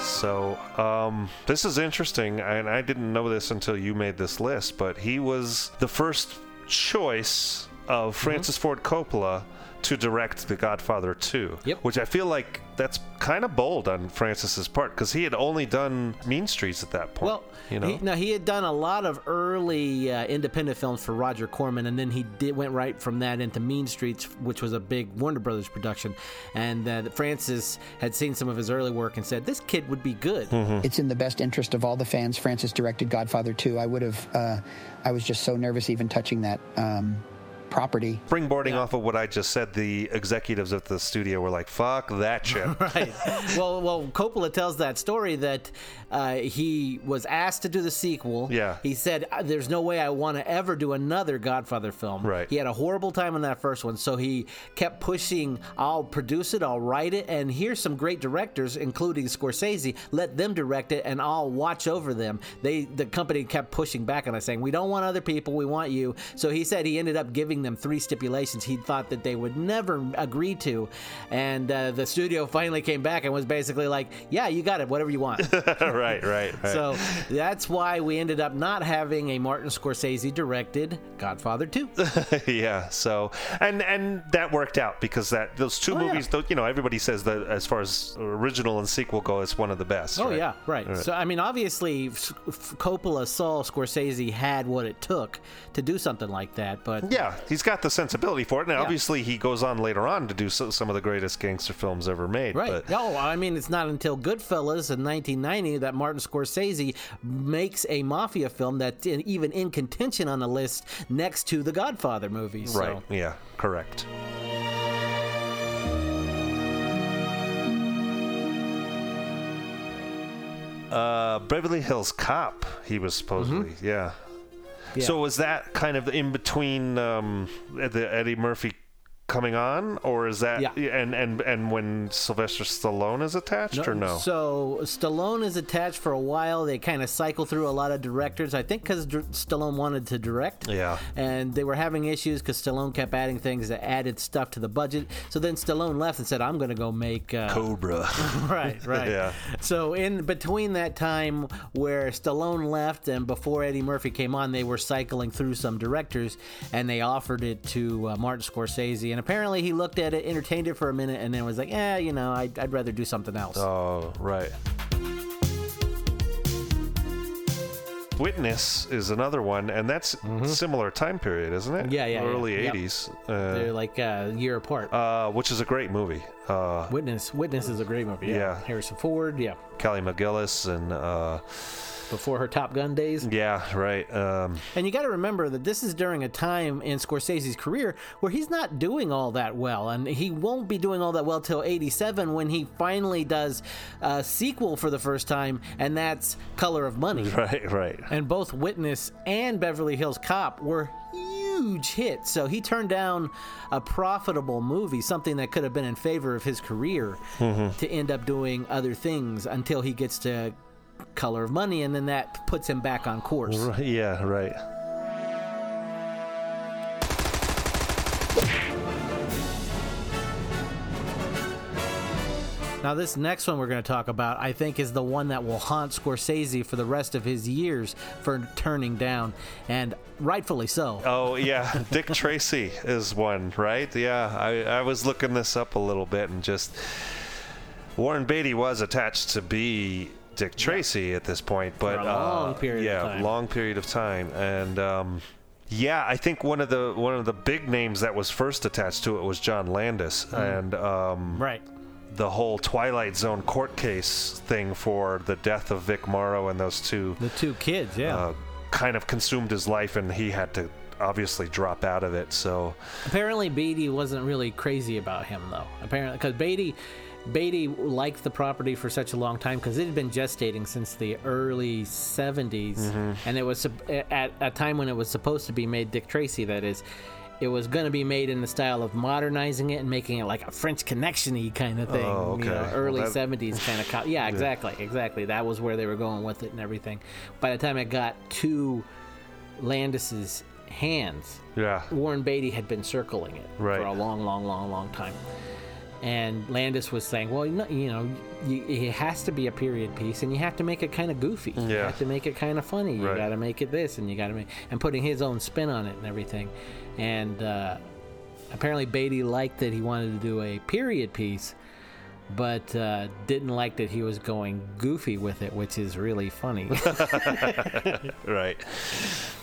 S2: So um, this is interesting, and I didn't know this until you made this list. But he was the first choice of Francis Ford Coppola to direct The Godfather 2.
S3: Yep.
S2: Which I feel like that's kind of bold on Francis's part because he had only done Mean Streets at that point.
S3: Well,
S2: you know.
S3: he, no, he had done a lot of early uh, independent films for Roger Corman, and then he did went right from that into Mean Streets, which was a big Warner Brothers production. And uh, Francis had seen some of his early work and said, "This kid would be good."
S2: Mm-hmm.
S25: It's in the best interest of all the fans. Francis directed Godfather 2. I would have, uh, I was just so nervous even touching that um, property.
S2: Springboarding off of what I just said, the executives at the studio were like, "Fuck that *laughs* shit."
S3: right. Well, well, Coppola tells that story that uh, he was asked to do the sequel.
S2: Yeah.
S3: He said, "Uh, "There's no way I want to ever do another Godfather film."
S2: Right.
S3: He had a horrible time on that first one, so he kept pushing. I'll produce it. I'll write it, and here's some great directors, including Scorsese. Let them direct it, and I'll watch over them. They, the company, kept pushing back on us, saying, "We don't want other people. We want you." So he said he ended up giving giving them three stipulations he thought that they would never agree to, and uh, the studio finally came back and was basically like, "Yeah, you got it, whatever you want." *laughs*
S2: right, right, right.
S3: So that's why we ended up not having a Martin Scorsese directed Godfather 2. *laughs*
S2: yeah. So and and that worked out because that those two
S3: Oh,
S2: movies, though, you know, everybody says that as far as original and sequel go, it's one of the best.
S3: Oh
S2: right?
S3: yeah, right. So I mean, obviously, Coppola saw Scorsese had what it took to do something like that, but
S2: Yeah, he's got the sensibility for it. Now,
S3: Yeah.
S2: obviously, he goes on later on to do so, some of the greatest gangster films ever made.
S3: Right.
S2: But
S3: No, I mean it's not until Goodfellas in 1990 that Martin Scorsese makes a mafia film that's in, even in contention on the list next to the Godfather movies. so-
S2: right. Yeah. Correct. Uh, Beverly Hills Cop. He was supposedly.
S3: Mm-hmm. Yeah.
S2: So was that kind of in between um, the Eddie Murphy coming on, or is that
S3: Yeah.
S2: and and and when Sylvester Stallone is attached, or no?
S3: So Stallone is attached for a while. They kind of cycle through a lot of directors. I think because Stallone wanted to direct.
S2: Yeah.
S3: And they were having issues because Stallone kept adding things that added stuff to the budget. So then Stallone left and said, "I'm going to go make uh,
S2: Cobra. *laughs*
S3: right, right.
S2: Yeah.
S3: So in between that time where Stallone left and before Eddie Murphy came on, they were cycling through some directors, and they offered it to uh, Martin Scorsese. And apparently, he looked at it, entertained it for a minute, and then was like, "Yeah, you know, I'd, I'd rather do something else."
S2: Oh, right. Witness is another one, and that's similar time period, isn't it?
S3: Mm-hmm. Yeah, yeah, yeah.
S2: Early
S3: Yep.
S2: '80s.
S3: They're
S2: Uh,
S3: like a year apart.
S2: uh, which is a great movie. Uh,
S3: Witness, Witness is a great movie. Yeah.
S2: Yeah.
S3: Harrison Ford. Yeah.
S2: Kelly McGillis and uh,
S3: Before her Top Gun days.
S2: yeah, right. Um,
S3: And you got to remember that this is during a time in Scorsese's career where he's not doing all that well, and he won't be doing all that well till '87 when he finally does a sequel for the first time, and that's Color of Money. *laughs*
S2: right, right.
S3: And both Witness and Beverly Hills Cop were huge hits. So he turned down a profitable movie, something that could have been in favor of his career,
S2: Mhm.
S3: to end up doing other things until he gets to Color of Money, and then that puts him back on course.
S2: Right, yeah, right.
S3: Now, this next one we're going to talk about, I think, is the one that will haunt Scorsese for the rest of his years for turning down, and rightfully so.
S2: Oh yeah, *laughs* Dick Tracy is one, right? Yeah, I, I was looking this up a little bit and just Warren Beatty was attached to be Dick Tracy at this point, but
S3: a long
S2: uh,
S3: period of
S2: yeah, long period of time, and um, yeah, I think one of the one of the big names that was first attached to it was John Landis,
S3: Mm.
S2: and um,
S3: right.
S2: The whole Twilight Zone court case thing for the death of Vic Morrow and those two
S3: The two kids, yeah.
S2: uh, kind of consumed his life, and he had to obviously drop out of it. So
S3: Apparently, Beatty wasn't really crazy about him, though. Apparently, because Beatty. Beatty liked the property for such a long time because it had been gestating since the early 70s,
S2: Mhm.
S3: and it was at a time when it was supposed to be made Dick Tracy. That is, it was going to be made in the style of modernizing it and making it like a French Connection-y kind of oh, thing.
S2: Oh,
S3: you know,
S2: okay. Well,
S3: early
S2: that-
S3: 70s kind of. Co- *laughs* yeah,
S2: Yeah.
S3: exactly, exactly. That was where they were going with it and everything. By the time it got to Landis's hands,
S2: yeah,
S3: Warren Beatty had been circling it
S2: Right.
S3: for a long, long, long, long time. And Landis was saying, well, you know, you know you, it has to be a period piece, and you have to make it kind of goofy. You have to make it kind of funny. You
S2: Right.
S3: got to make it this, and you got to make and putting his own spin on it and everything. And uh, apparently, Beatty liked that he wanted to do a period piece, but uh, didn't like that he was going goofy with it, which is really funny. *laughs* *laughs*
S2: right,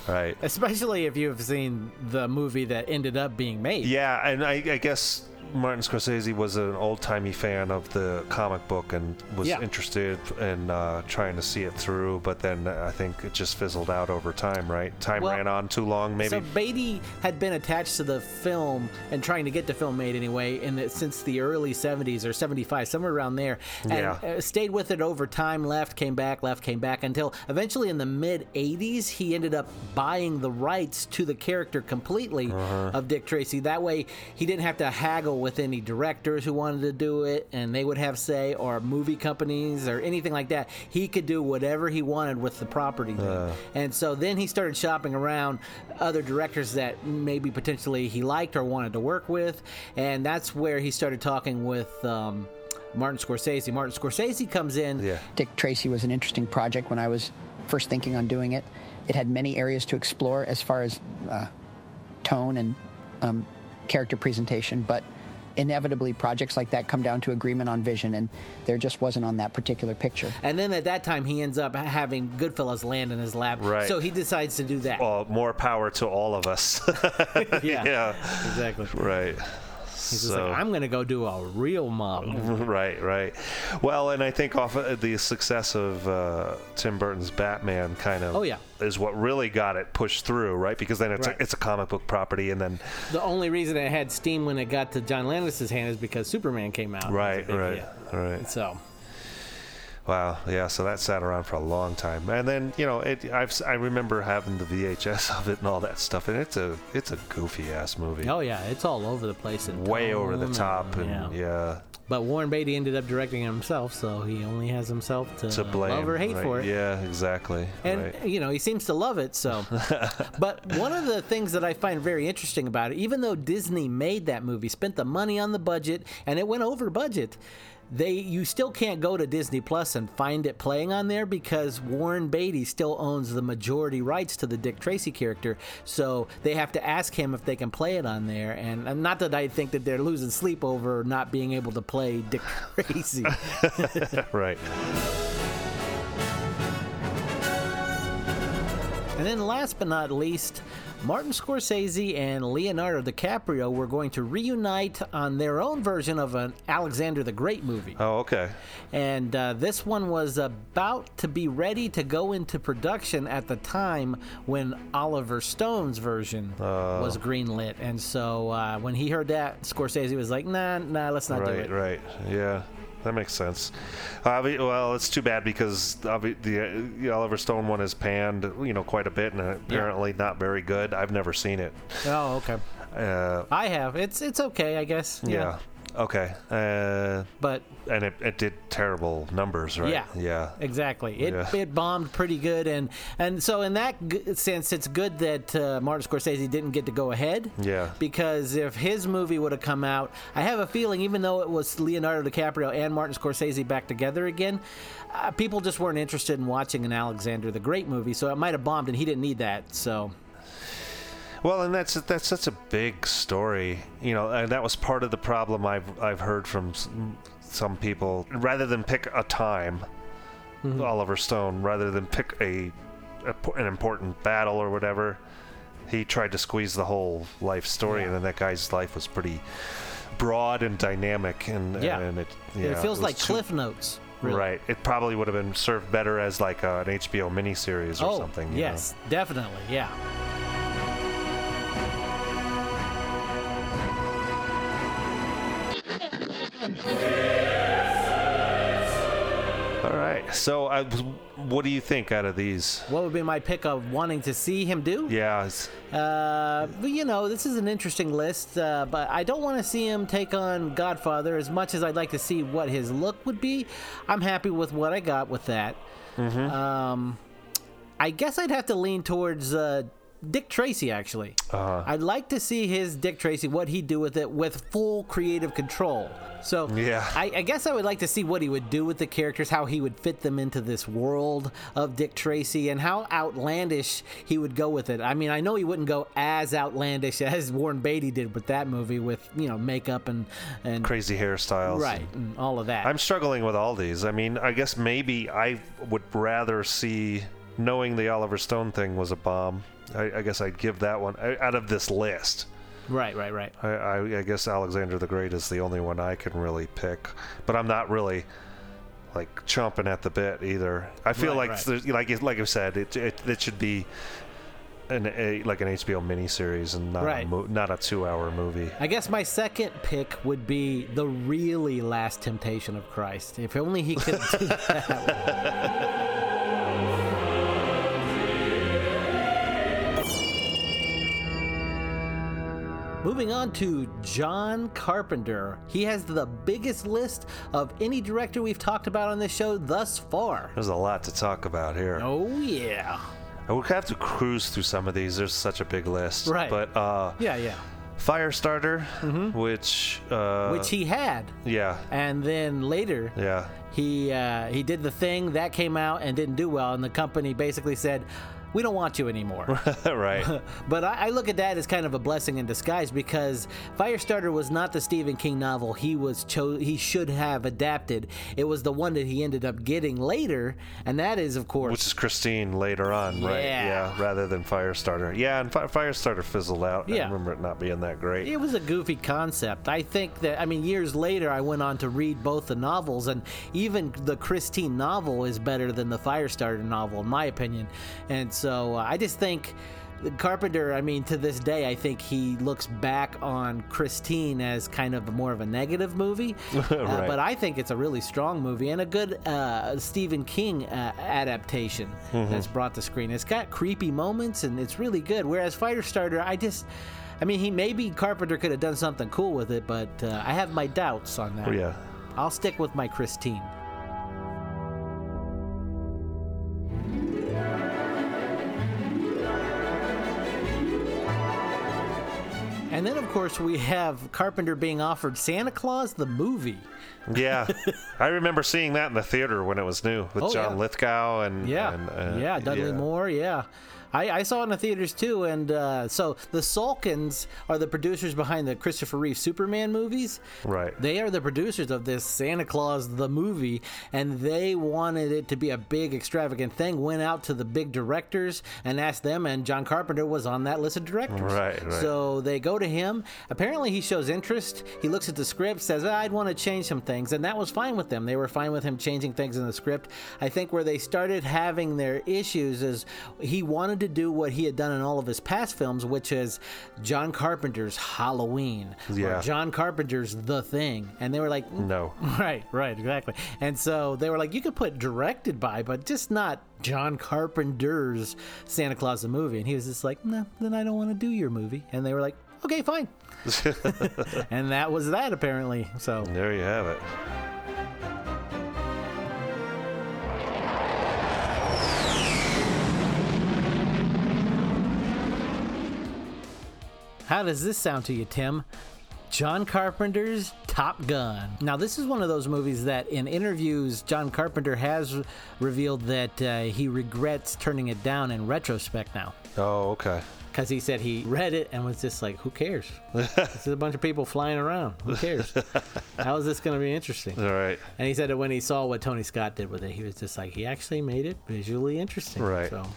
S2: right.
S3: Especially if you've seen the movie that ended up being made.
S2: Yeah, and I, I guess Martin Scorsese was an old timey fan of the comic book and was
S3: Yeah.
S2: interested in uh, trying to see it through, but then I think it just fizzled out over time, right? Time
S3: Well,
S2: ran on too long, maybe.
S3: So Beatty had been attached to the film and trying to get the film made anyway, in the, since the early '70s or '75, somewhere around there, and
S2: Yeah.
S3: uh, stayed with it over time. Left, came back, left, came back until eventually in the mid '80s he ended up buying the rights to the character completely
S2: Uh-huh.
S3: of Dick Tracy. That way he didn't have to haggle with any directors who wanted to do it, and they would have say, or movie companies or anything like that. He could do whatever he wanted with the property.
S2: Uh.
S3: and so then he started shopping around other directors that maybe potentially he liked or wanted to work with, and that's where he started talking with. Um, Martin Scorsese. Martin Scorsese comes in.
S2: Yeah.
S25: Dick Tracy was an interesting project when I was first thinking on doing it. It had many areas to explore as far as uh, tone and um, character presentation, but inevitably projects like that come down to agreement on vision, and there just wasn't on that particular picture.
S3: And then at that time, he ends up having Goodfellas land in his lap.
S2: Right.
S3: So he decides to do that.
S2: Well, more power to all of us. *laughs* *laughs*
S3: Yeah, yeah. exactly.
S2: Right.
S3: He's just like, I'm going to go do a real mob. *laughs*
S2: right, right. Well, and I think off of the success of uh, Tim Burton's Batman kind of
S3: Oh, yeah.
S2: is what really got it pushed through, right? Because then it's
S3: Right.
S2: a, it's a comic book property, and then
S3: The only reason it had steam when it got to John Landis's hand is because Superman came out. It was a
S2: right, right, right.
S3: So
S2: Wow, yeah. So that sat around for a long time, and then you know, it. I've I remember having the VHS *laughs* of it and all that stuff, and it's a it's a goofy ass movie.
S3: Oh yeah, it's all over the place. and
S2: Way over the top, and
S3: yeah.
S2: yeah,
S3: But Warren Beatty ended up directing it himself, so he only has himself to,
S2: to blame.
S3: love or hate
S2: right?
S3: for it.
S2: Yeah, exactly.
S3: And
S2: right.
S3: you know he seems to love it. So, *laughs* but one of the things that I find very interesting about it, even though Disney made that movie, spent the money on the budget, and it went over budget, they you still can't go to Disney Plus and find it playing on there because Warren Beatty still owns the majority rights to the Dick Tracy character. So they have to ask him if they can play it on there. And, and not that I think that they're losing sleep over not being able to play Dick *laughs* Tracy. *laughs*
S2: right.
S3: And then last but not least, Martin Scorsese and Leonardo DiCaprio were going to reunite on their own version of an Alexander the Great movie.
S2: Oh, okay.
S3: And uh, this one was about to be ready to go into production at the time when Oliver Stone's version
S2: Oh.
S3: was greenlit. And so uh, when he heard that, Scorsese was like, nah, nah, let's not do it.
S2: right,
S3: it.
S2: right. Yeah, that makes sense. Well, it's too bad because the, the Oliver Stone one is panned, you know, quite a bit, and apparently not very good. I've never seen it.
S3: Oh, okay.
S2: Uh,
S3: I have. It's it's okay, I guess.
S2: yeah. Okay. Uh,
S3: but
S2: and it, it did terrible numbers, right?
S3: Yeah.
S2: Yeah.
S3: Exactly. It,
S2: Yeah.
S3: it bombed pretty good, and and so in that g- sense, it's good that uh, Martin Scorsese didn't get to go ahead.
S2: Yeah.
S3: Because if his movie would have come out, I have a feeling, even though it was Leonardo DiCaprio and Martin Scorsese back together again, uh, people just weren't interested in watching an Alexander the Great movie, so it might have bombed, and he didn't need that. So
S2: Well, and that's that's such a big story, you know, and that was part of the problem I've I've heard from some people. Rather than pick a time,
S3: Mm-hmm.
S2: Oliver Stone, rather than pick a, a an important battle or whatever, he tried to squeeze the whole life story, and then that guy's life was pretty broad and dynamic, and
S3: Yeah.
S2: and it yeah,
S3: it feels
S2: was
S3: like
S2: too-
S3: Cliff Notes. Really.
S2: Right. It probably would have been served better as like uh, an HBO miniseries or
S3: oh,
S2: something. you
S3: yes, definitely, yeah.
S2: All right. So, what do you think out of these?
S3: What would be my pick of wanting to see him do?
S2: Yeah.
S3: Uh, but, you know, this is an interesting list, uh, but I don't want to see him take on Godfather as much as I'd like to see what his look would be. I'm happy with what I got with that. Um, I guess I'd have to lean towards uh, Dick Tracy, actually.
S2: Uh-huh.
S3: I'd like to see his Dick Tracy, what he'd do with it with full creative control. So
S2: Yeah.
S3: I, I guess I would like to see what he would do with the characters, how he would fit them into this world of Dick Tracy, and how outlandish he would go with it. I mean, I know he wouldn't go as outlandish *laughs* as Warren Beatty did with that movie, with you know makeup and and
S2: crazy hairstyles.
S3: right and all of that.
S2: I'm struggling with all these. I mean, I guess maybe I would rather see, knowing the Oliver Stone thing was a bomb. I, I guess I'd give that one uh, out of this list.
S3: Right, right, right.
S2: I, I, I guess Alexander the Great is the only one I can really pick, but I'm not really like chomping at the bit either. I feel
S3: Right,
S2: like
S3: right.
S2: like like I said, it, it it should be an a, like an HBO miniseries and not
S3: Right.
S2: a mo- not a two hour movie.
S3: I guess my second pick would be the really last temptation of Christ. If only he could do *laughs* that. Moving on to John Carpenter. He has the biggest list of any director we've talked about on this show thus far.
S2: There's a lot to talk about here.
S3: Oh, yeah.
S2: We'll have to cruise through some of these. There's such a big list.
S3: Right.
S2: But uh,
S3: Yeah, yeah.
S2: Firestarter, which uh,
S3: Which he had.
S2: yeah,
S3: And then later,
S2: yeah,
S3: he uh, he did the thing that came out and didn't do well, and the company basically said, "We don't want you anymore." *laughs*
S2: right. *laughs*
S3: but I, I look at that as kind of a blessing in disguise because Firestarter was not the Stephen King novel he was cho- he should have adapted. It was the one that he ended up getting later, and that is, of course,
S2: Which is Christine later on, right?
S3: Yeah.
S2: Yeah, rather than Firestarter. Yeah, and Fi- Firestarter fizzled out.
S3: Yeah.
S2: I remember it not being that great.
S3: It was a goofy concept. I think that, I mean, years later, I went on to read both the novels, and even the Christine novel is better than the Firestarter novel, in my opinion. And so uh, I just think. Carpenter, I mean, to this day, I think he looks back on Christine as kind of more of a negative movie. *laughs* Uh, but I think it's a really strong movie and a good uh, Stephen King uh, adaptation
S2: Mhm.
S3: that's brought to screen. It's got creepy moments and it's really good. Whereas Firestarter, I just, I mean, he maybe Carpenter could have done something cool with it, but uh, I have my doubts on that.
S2: Oh, yeah.
S3: I'll stick with my Christine. And then, of course, we have Carpenter being offered Santa Claus the movie.
S2: Yeah, I remember seeing that in the theater when it was new with
S3: Oh,
S2: John
S3: yeah.
S2: Lithgow and
S3: Yeah,
S2: and, uh,
S3: yeah, Dudley
S2: yeah.
S3: Moore, yeah. I, I saw it in the theaters too, and uh, so the Salkinds are the producers behind the Christopher Reeve Superman movies.
S2: Right.
S3: They are the producers of this Santa Claus the movie, and they wanted it to be a big, extravagant thing. Went out to the big directors and asked them, and John Carpenter was on that list of directors.
S2: Right, right.
S3: So they go to him. Apparently, he shows interest. He looks at the script, says, "I'd want to change some things," and that was fine with them. They were fine with him changing things in the script. I think where they started having their issues is he wanted to do what he had done in all of his past films, which is John Carpenter's Halloween,
S2: Yeah.
S3: or John Carpenter's The Thing, and they were like, mm,
S2: No. *laughs*
S3: Right, right, exactly. And so they were like, you could put directed by, but just not John Carpenter's Santa Claus the movie. And he was just like, no, then I don't want to do your movie. And they were like, okay, fine. *laughs* and that was that apparently. So
S2: there you have it.
S3: How does this sound to you, Tim? John Carpenter's Top Gun. Now, this is one of those movies that in interviews, John Carpenter has revealed that uh, he regrets turning it down in retrospect now.
S2: Oh, okay.
S3: Because he said he read it and was just like, who cares? this is a bunch of people flying around. Who cares? How is this going to be interesting?
S2: All right.
S3: And he said that when he saw what Tony Scott did with it, he was just like, he actually made it visually interesting.
S2: Right.
S3: So,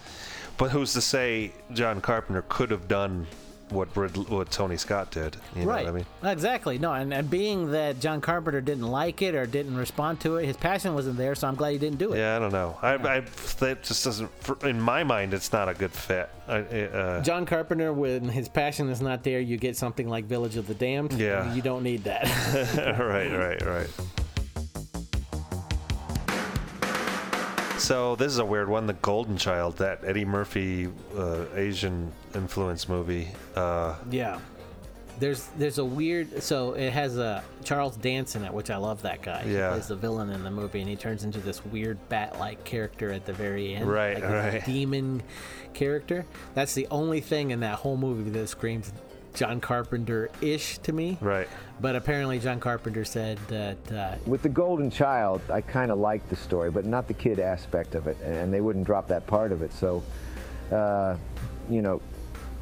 S2: But who's to say John Carpenter could have done what Rid- what Tony Scott did? You know
S3: right.
S2: what I mean?
S3: Exactly. No, and, and being that John Carpenter didn't like it or didn't respond to it, his passion wasn't there, so I'm glad he didn't do it.
S2: Yeah, I don't know. I, I that just doesn't. In my mind, it's not a good fit. I, uh,
S3: John Carpenter, when his passion is not there, you get something like Village of the Damned.
S2: Yeah.
S3: You don't need that. *laughs*
S2: right, right, right. So this is a weird one, The Golden Child, that Eddie Murphy uh, Asian influence movie. Uh,
S3: yeah. There's there's a weird so it has a Charles Dance in it, which I love that guy.
S2: Yeah.
S3: He plays the villain in the movie, and he turns into this weird bat-like character at the very end.
S2: Right,
S3: like
S2: right.
S3: Demon character. That's the only thing in that whole movie that screams John Carpenter-ish to me.
S2: Right.
S3: But apparently, John Carpenter said that uh,
S27: With the Golden Child, I kind of liked the story, but not the kid aspect of it, and they wouldn't drop that part of it. So, uh, you know,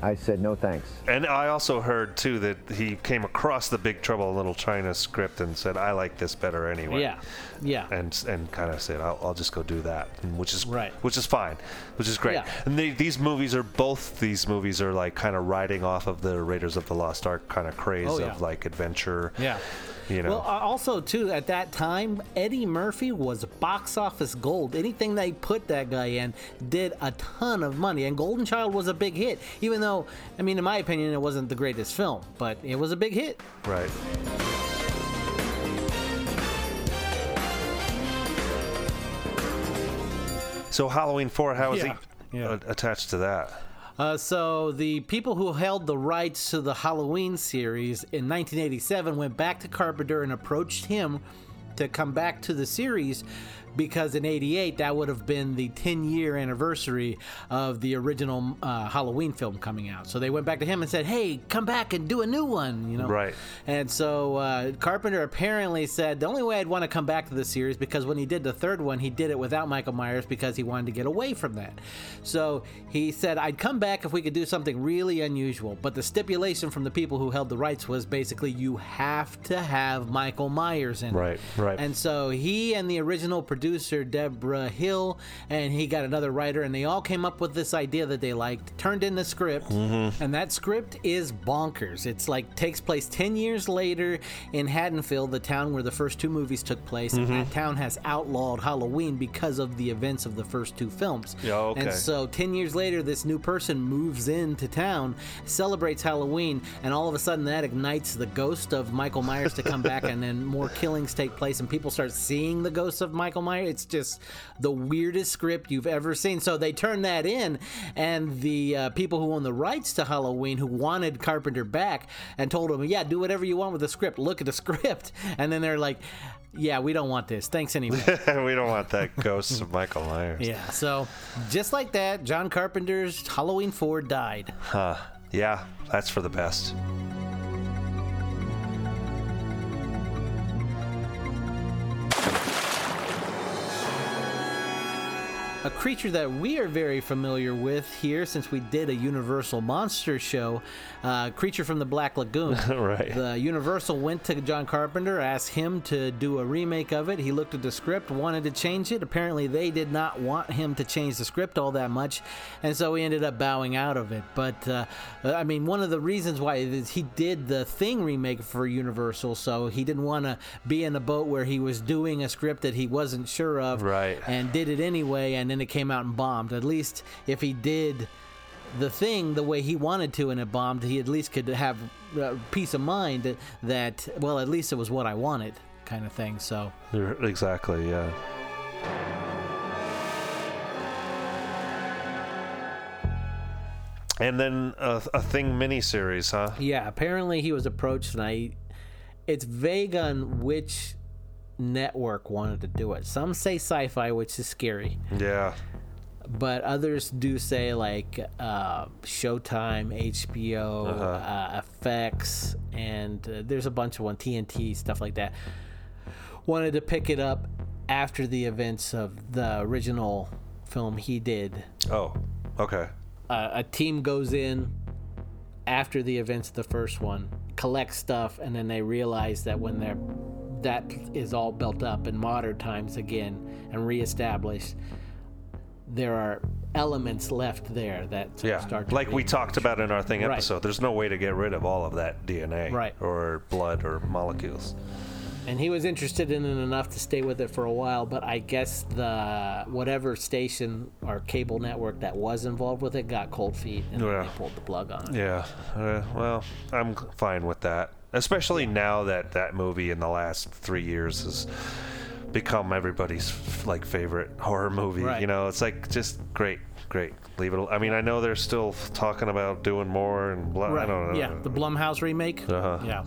S27: I said no thanks.
S2: and I also heard too that he came across the Big Trouble in Little China script and said, "I like this better anyway."
S3: Yeah, yeah.
S2: And and kind of said, "I'll, I'll just go do that," which is
S3: Right.
S2: which is fine, which is great.
S3: Yeah.
S2: And they, these movies are both these movies are like kind of riding off of the Raiders of the Lost Ark kind of craze
S3: Oh, yeah.
S2: of like adventure.
S3: Yeah.
S2: You know.
S3: Well, uh, also too at that time, Eddie Murphy was box office gold. Anything they put that guy in did a ton of money, and Golden Child was a big hit. Even though, I mean, in my opinion, it wasn't the greatest film, but it was a big hit.
S2: Right. So Halloween Four, how is
S3: Yeah,
S2: he uh, attached to that?
S3: Uh, so the people who held the rights to the Halloween series in 1987 went back to Carpenter and approached him to come back to the series because in 88 that would have been the 10 year anniversary of the original uh, halloween film coming out so they went back to him and said hey come back and do a new one you know
S2: Right.
S3: and so uh, carpenter apparently said the only way i'd want to come back to the series because when he did the third one he did it without michael myers because he wanted to get away from that so he said i'd come back if we could do something really unusual but the stipulation from the people who held the rights was basically you have to have michael myers in it.
S2: Right, right.
S3: And so he and the original producer, Debra Hill, and he got another writer, and they all came up with this idea that they liked, turned in the script,
S2: Mm-hmm.
S3: and that script is bonkers. It's like takes place 10 years later in Haddonfield, the town where the first two movies took place, and
S2: Mhm.
S3: that town has outlawed Halloween because of the events of the first two films.
S2: Yeah, okay.
S3: And so 10 years later, this new person moves into town, celebrates Halloween, and all of a sudden that ignites the ghost of Michael Myers to come back, *laughs* and then more killings take place, and people start seeing the ghosts of Michael Myers. It's just the weirdest script you've ever seen. So they turned that in, and the uh, people who own the rights to Halloween, who wanted Carpenter back, and told him, "Yeah, do whatever you want with the script. Look at the *laughs* script." And then they're like, "Yeah, we don't want this. Thanks anyway." *laughs*
S2: we don't want that ghost of Michael Myers.
S3: Yeah, so just like that, John Carpenter's Halloween 4 died.
S2: Huh. Yeah, that's for the best.
S3: A creature that we are very familiar with here since we did a Universal Monster show, uh, Creature from the Black Lagoon. *laughs*
S2: Right.
S3: The Universal went to John Carpenter, asked him to do a remake of it. He looked at the script, wanted to change it. Apparently, they did not want him to change the script all that much, and so he ended up bowing out of it. But, uh, I mean, one of the reasons why is he did the Thing remake for Universal, so he didn't want to be in a boat where he was doing a script that he wasn't sure of
S2: Right.
S3: and did it anyway, and then it came out and bombed. At least if he did the thing the way he wanted to and it bombed, he at least could have uh, peace of mind that, that, well, at least it was what I wanted, kind of thing. So,
S2: Exactly, yeah. And then a, a Thing miniseries, huh?
S3: yeah, apparently he was approached, and I, it's vague on which network wanted to do it. Some say sci fi, which is scary.
S2: Yeah.
S3: but others do say like uh, Showtime, HBO,
S2: Uh-huh.
S3: uh, FX, and uh, there's a bunch of one TNT stuff like that. Wanted to pick it up after the events of the original film he did.
S2: Oh, okay.
S3: Uh, a team goes in after the events of the first one, collects stuff, and then they realize that when they're that is all built up in modern times again and reestablished, there are elements left there that
S2: Yeah,
S3: start to
S2: like we talked about in our thing
S3: Right.
S2: episode. There's no way to get rid of all of that DNA,
S3: Right.
S2: or blood, or molecules.
S3: and he was interested in it enough to stay with it for a while but i guess the whatever station or cable network that was involved with it got cold feet and
S2: Yeah.
S3: they pulled the plug on it
S2: Yeah. Uh, well, I'm fine with that, especially now that that movie in the last three years has become everybody's like favorite horror movie.
S3: Right.
S2: You know, it's like just great, great. Leave it. al- I mean, I know they're still talking about doing more and blah. I don't know.
S3: yeah the blumhouse remake
S2: Uh-huh.
S3: yeah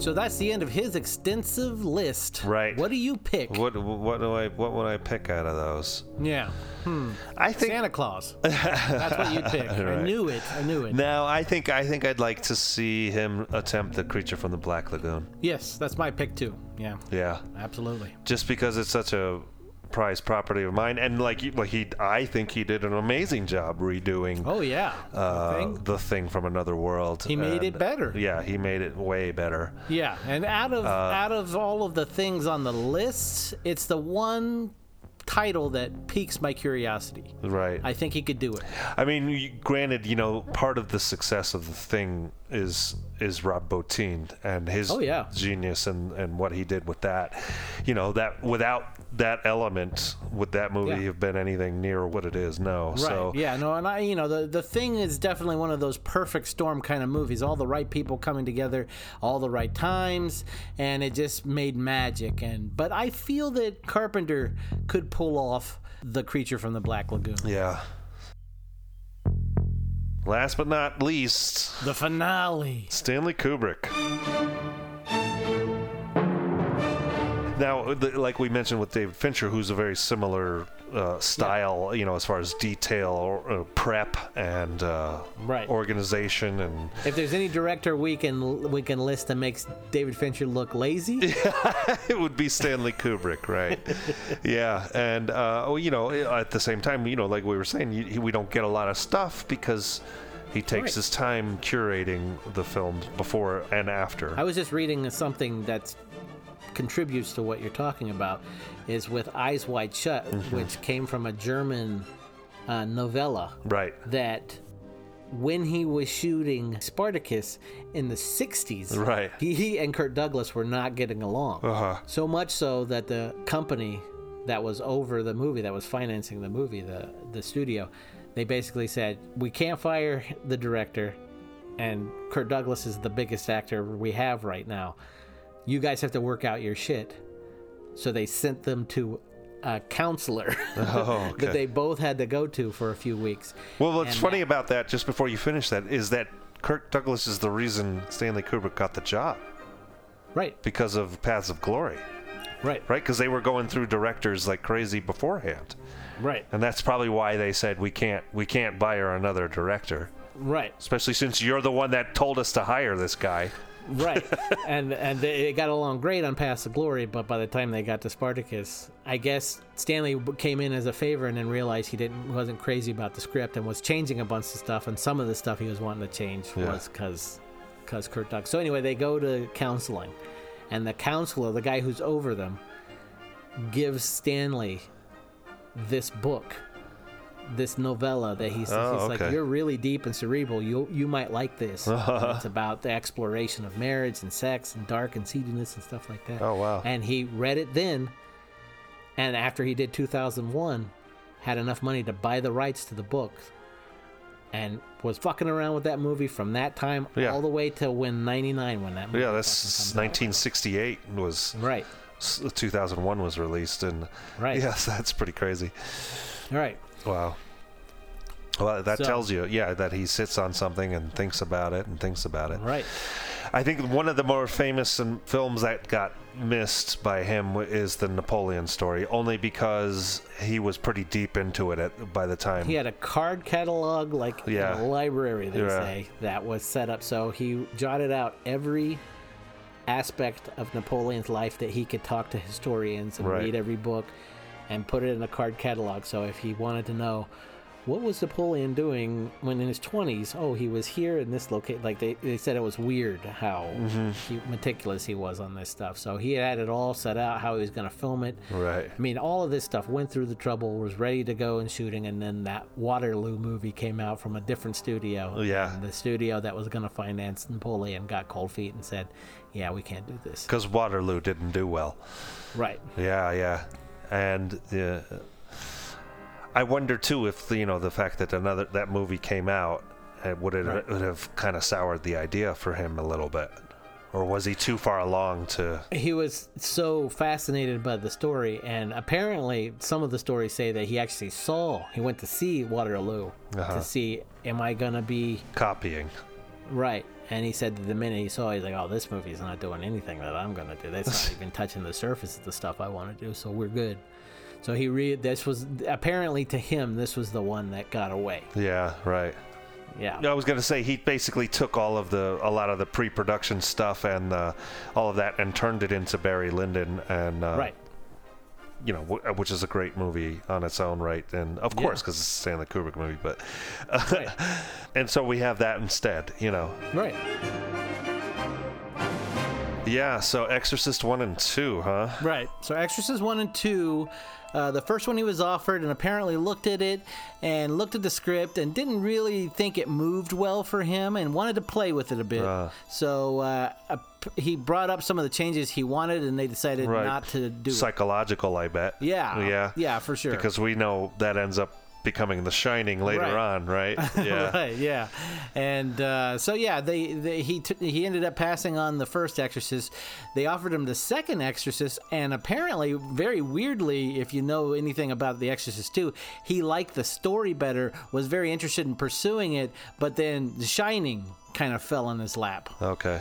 S3: so that's the end of his extensive list.
S2: Right.
S3: what do you pick?
S2: What what do I what would I pick out of those?
S3: yeah. Hmm.
S2: I think
S3: santa claus. That's what you'd pick. *laughs* I knew it. I knew it.
S2: No, I think I think I'd like to see him attempt the creature from the Black Lagoon.
S3: yes that's my pick too. Yeah.
S2: Yeah.
S3: absolutely.
S2: Just because it's such a prized property of mine and like like he I think he did an amazing job redoing
S3: oh yeah
S2: uh,
S3: Thing.
S2: the thing from another world
S3: He made it better.
S2: yeah he made it way better
S3: Yeah, and out of
S2: Uh,
S3: out of all of the things on the list, it's the one title that piques my curiosity.
S2: right
S3: I think he could do it.
S2: I mean granted you know part of the success of the thing is is Rob Bottin and his
S3: Oh, yeah.
S2: genius and, and what he did with that. You know that without that element, would that movie
S3: Yeah.
S2: have been anything near what it is? No.
S3: Right.
S2: So
S3: yeah. No. And I, you know, the the thing is definitely one of those perfect storm kind of movies. All the right people coming together, all the right times, and it just made magic. And but I feel that Carpenter could pull off the creature from the Black Lagoon.
S2: yeah. Last but not least,
S3: The finale.
S2: Stanley Kubrick. Now, like we mentioned with David Fincher, who's a very similar uh, style, you know, as far as detail, or, uh, prep, and uh,
S3: Right.
S2: organization, and
S3: If there's any director we can we can list that makes David Fincher look lazy, *laughs*
S2: it would be Stanley Kubrick, right? *laughs* yeah, and uh, you know, at the same time, you know, like we were saying, you, we don't get a lot of stuff because he takes
S3: Right.
S2: his time curating the films before and after.
S3: I was just reading something that contributes to what you're talking about is with Eyes Wide Shut,
S2: Mhm.
S3: which came from a German uh, novella
S2: right.
S3: that when he was shooting Spartacus in the 60s,
S2: Right.
S3: he, he and Kirk Douglas were not getting along.
S2: Uh-huh.
S3: So much so that the company that was over the movie, that was financing the movie, the, the studio, they basically said, We can't fire the director, and Kirk Douglas is the biggest actor we have right now. You guys have to work out your shit. So they sent them to a counselor *laughs*
S2: Oh, okay.
S3: that they both had to go to for a few weeks.
S2: Well, what's
S3: And
S2: funny about that, just before you finish that, is that Kirk Douglas is the reason Stanley Kubrick got the job.
S3: Right.
S2: Because of Paths of Glory.
S3: Right.
S2: Right? Because they were going through directors like crazy beforehand.
S3: Right.
S2: And that's probably why they said we can't we can't hire another director.
S3: Right.
S2: Especially since you're the one that told us to hire this guy.
S3: Right *laughs* and and they it got along great on past the glory but by the time they got to spartacus i guess stanley came in as a favor and then realized he didn't wasn't crazy about the script and was changing a bunch of stuff and some of the stuff he was wanting to change
S2: Yeah.
S3: was because because kirk Doug. so anyway they go to counseling and the counselor the guy who's over them gives stanley this book this novella that he's,
S2: Oh,
S3: he's like you're really deep and cerebral you you might like this *laughs* it's about the exploration of marriage and sex and dark and seediness and stuff like that
S2: Oh, wow.
S3: and he read it then and after he did 2001 had enough money to buy the rights to the book and was fucking around with that movie from that time
S2: Yeah.
S3: all the way to when 99 when that movie
S2: Yeah, that's 1968 was
S3: right.
S2: 2001 was released, and
S3: Right. *laughs*
S2: Yes, that's pretty crazy.
S3: right
S2: Wow. Well, that
S3: So-
S2: tells you, yeah, that he sits on something and thinks about it and thinks about it.
S3: Right.
S2: I think one of the more famous films that got missed by him is the Napoleon story, only because he was pretty deep into it at, by the time.
S3: He had a card catalog, like
S2: Yeah.
S3: a library, they
S2: Yeah.
S3: say, that was set up. So he jotted out every aspect of Napoleon's life that he could talk to historians and
S2: Right.
S3: read every book and put it in a card catalog. So if he wanted to know what was Napoleon doing when in his 20s, oh, he was here in this location. Like they, they said it was weird how
S2: Mhm.
S3: he, meticulous he was on this stuff. So he had it all set out, how he was going to film it.
S2: Right.
S3: I mean, all of this stuff went through the trouble, was ready to go and shooting, and then that Waterloo movie came out from a different studio.
S2: Yeah.
S3: And the studio that was going to finance Napoleon got cold feet and said, "Yeah, we can't do this."
S2: Because Waterloo didn't do well.
S3: Right.
S2: Yeah, yeah, and I wonder too if you know the fact that another that movie came out, uh, would it
S3: Right.
S2: would have kind of soured the idea for him a little bit, or was he too far along to?
S3: He was so fascinated by the story, and apparently, some of the stories say that he actually saw. He went to see Waterloo
S2: Uh-huh.
S3: to see, "Am I going to be
S2: Copying.
S3: Right. And he said that the minute he saw it, he's like, oh, this movie's not doing anything that I'm going to do. That's not *laughs* even touching the surface of the stuff I want to do, so we're good. So he read this was apparently to him this was the one that got away.
S2: Yeah, right.
S3: Yeah.
S2: I was gonna say he basically took all of the a lot of the pre-production stuff and uh, all of that and turned it into Barry Lyndon and uh,
S3: Right.
S2: You know, wh- which is a great movie on its own right, and of
S3: Yeah.
S2: course because it's a Stanley Kubrick movie, but *laughs* and so we have that instead. You know,
S3: Right.
S2: Yeah, so Exorcist 1 and 2, huh?
S3: Right. So Exorcist 1 and 2, uh, the first one he was offered and apparently looked at it and looked at the script and didn't really think it moved well for him and wanted to play with it a bit.
S2: Uh.
S3: so uh, he brought up some of the changes he wanted and they decided
S2: Right.
S3: not to do it.
S2: Psychological, I bet.
S3: Yeah.
S2: Yeah.
S3: Yeah, for sure.
S2: Because we know that ends up becoming The Shining later
S3: Right.
S2: on, right? *laughs* Yeah.
S3: right, yeah, and uh, so yeah, they, they he t- he ended up passing on the first Exorcist. They offered him the second Exorcist, and apparently, very weirdly, if you know anything about the Exorcist 2, he liked the story better, was very interested in pursuing it, but then The Shining kind of fell in his lap.
S2: Okay.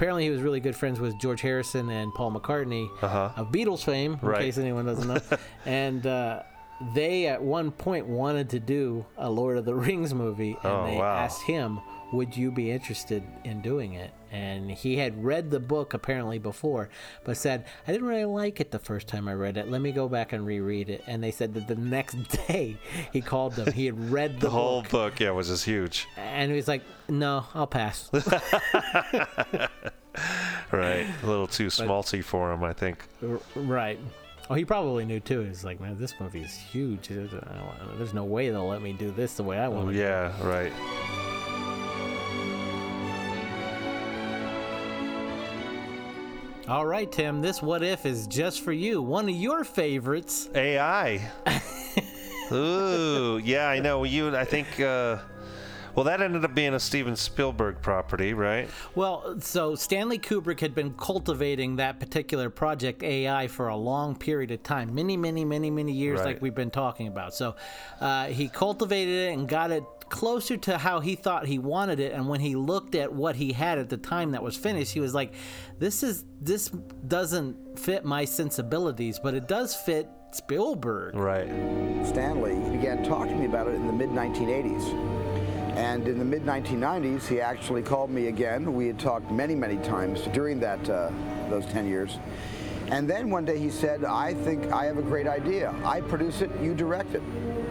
S3: Apparently, he was really good friends with George Harrison and Paul McCartney
S2: Uh-huh.
S3: of Beatles fame, in
S2: Right.
S3: case anyone doesn't know. *laughs* and uh, they, at one point, wanted to do a Lord of the Rings movie, and
S2: Oh,
S3: they
S2: wow.
S3: asked him, "Would you be interested in doing it?" And he had read the book apparently before, but said, "I didn't really like it the first time I read it. Let me go back and reread it." And they said that the next *laughs* day he called them. He had read the,
S2: The whole
S3: book,
S2: book, yeah, was just huge.
S3: and he was like, "No, I'll pass." *laughs* *laughs*
S2: Right. A little too smalty for him, I think.
S3: R- Right. Oh, he probably knew too. He's like, man, this movie is huge. There's don't- there's no way they'll let me do this the way I want
S2: Oh,
S3: to.
S2: yeah, right.
S3: All right, Tim. This what if is just for you. One of your favorites.
S2: AI. *laughs* Ooh, yeah, I know. You, I think. Uh, well, that ended up being a Steven Spielberg property, right?
S3: Well, so Stanley Kubrick had been cultivating that particular project AI for a long period of time, many, many, many, many years,
S2: Right.
S3: like we've been talking about. So uh, he cultivated it and got it closer to how he thought he wanted it. And when he looked at what he had at the time that was finished, he was like, "This is this doesn't fit my sensibilities, but it does fit Spielberg."
S2: Right.
S28: Stanley began talking to me about it in the mid 1980s. And in the mid 1990s, he actually called me again. We had talked many, many times during that uh, those 10 years. And then one day he said, I think I have a great idea. I produce it, you direct it.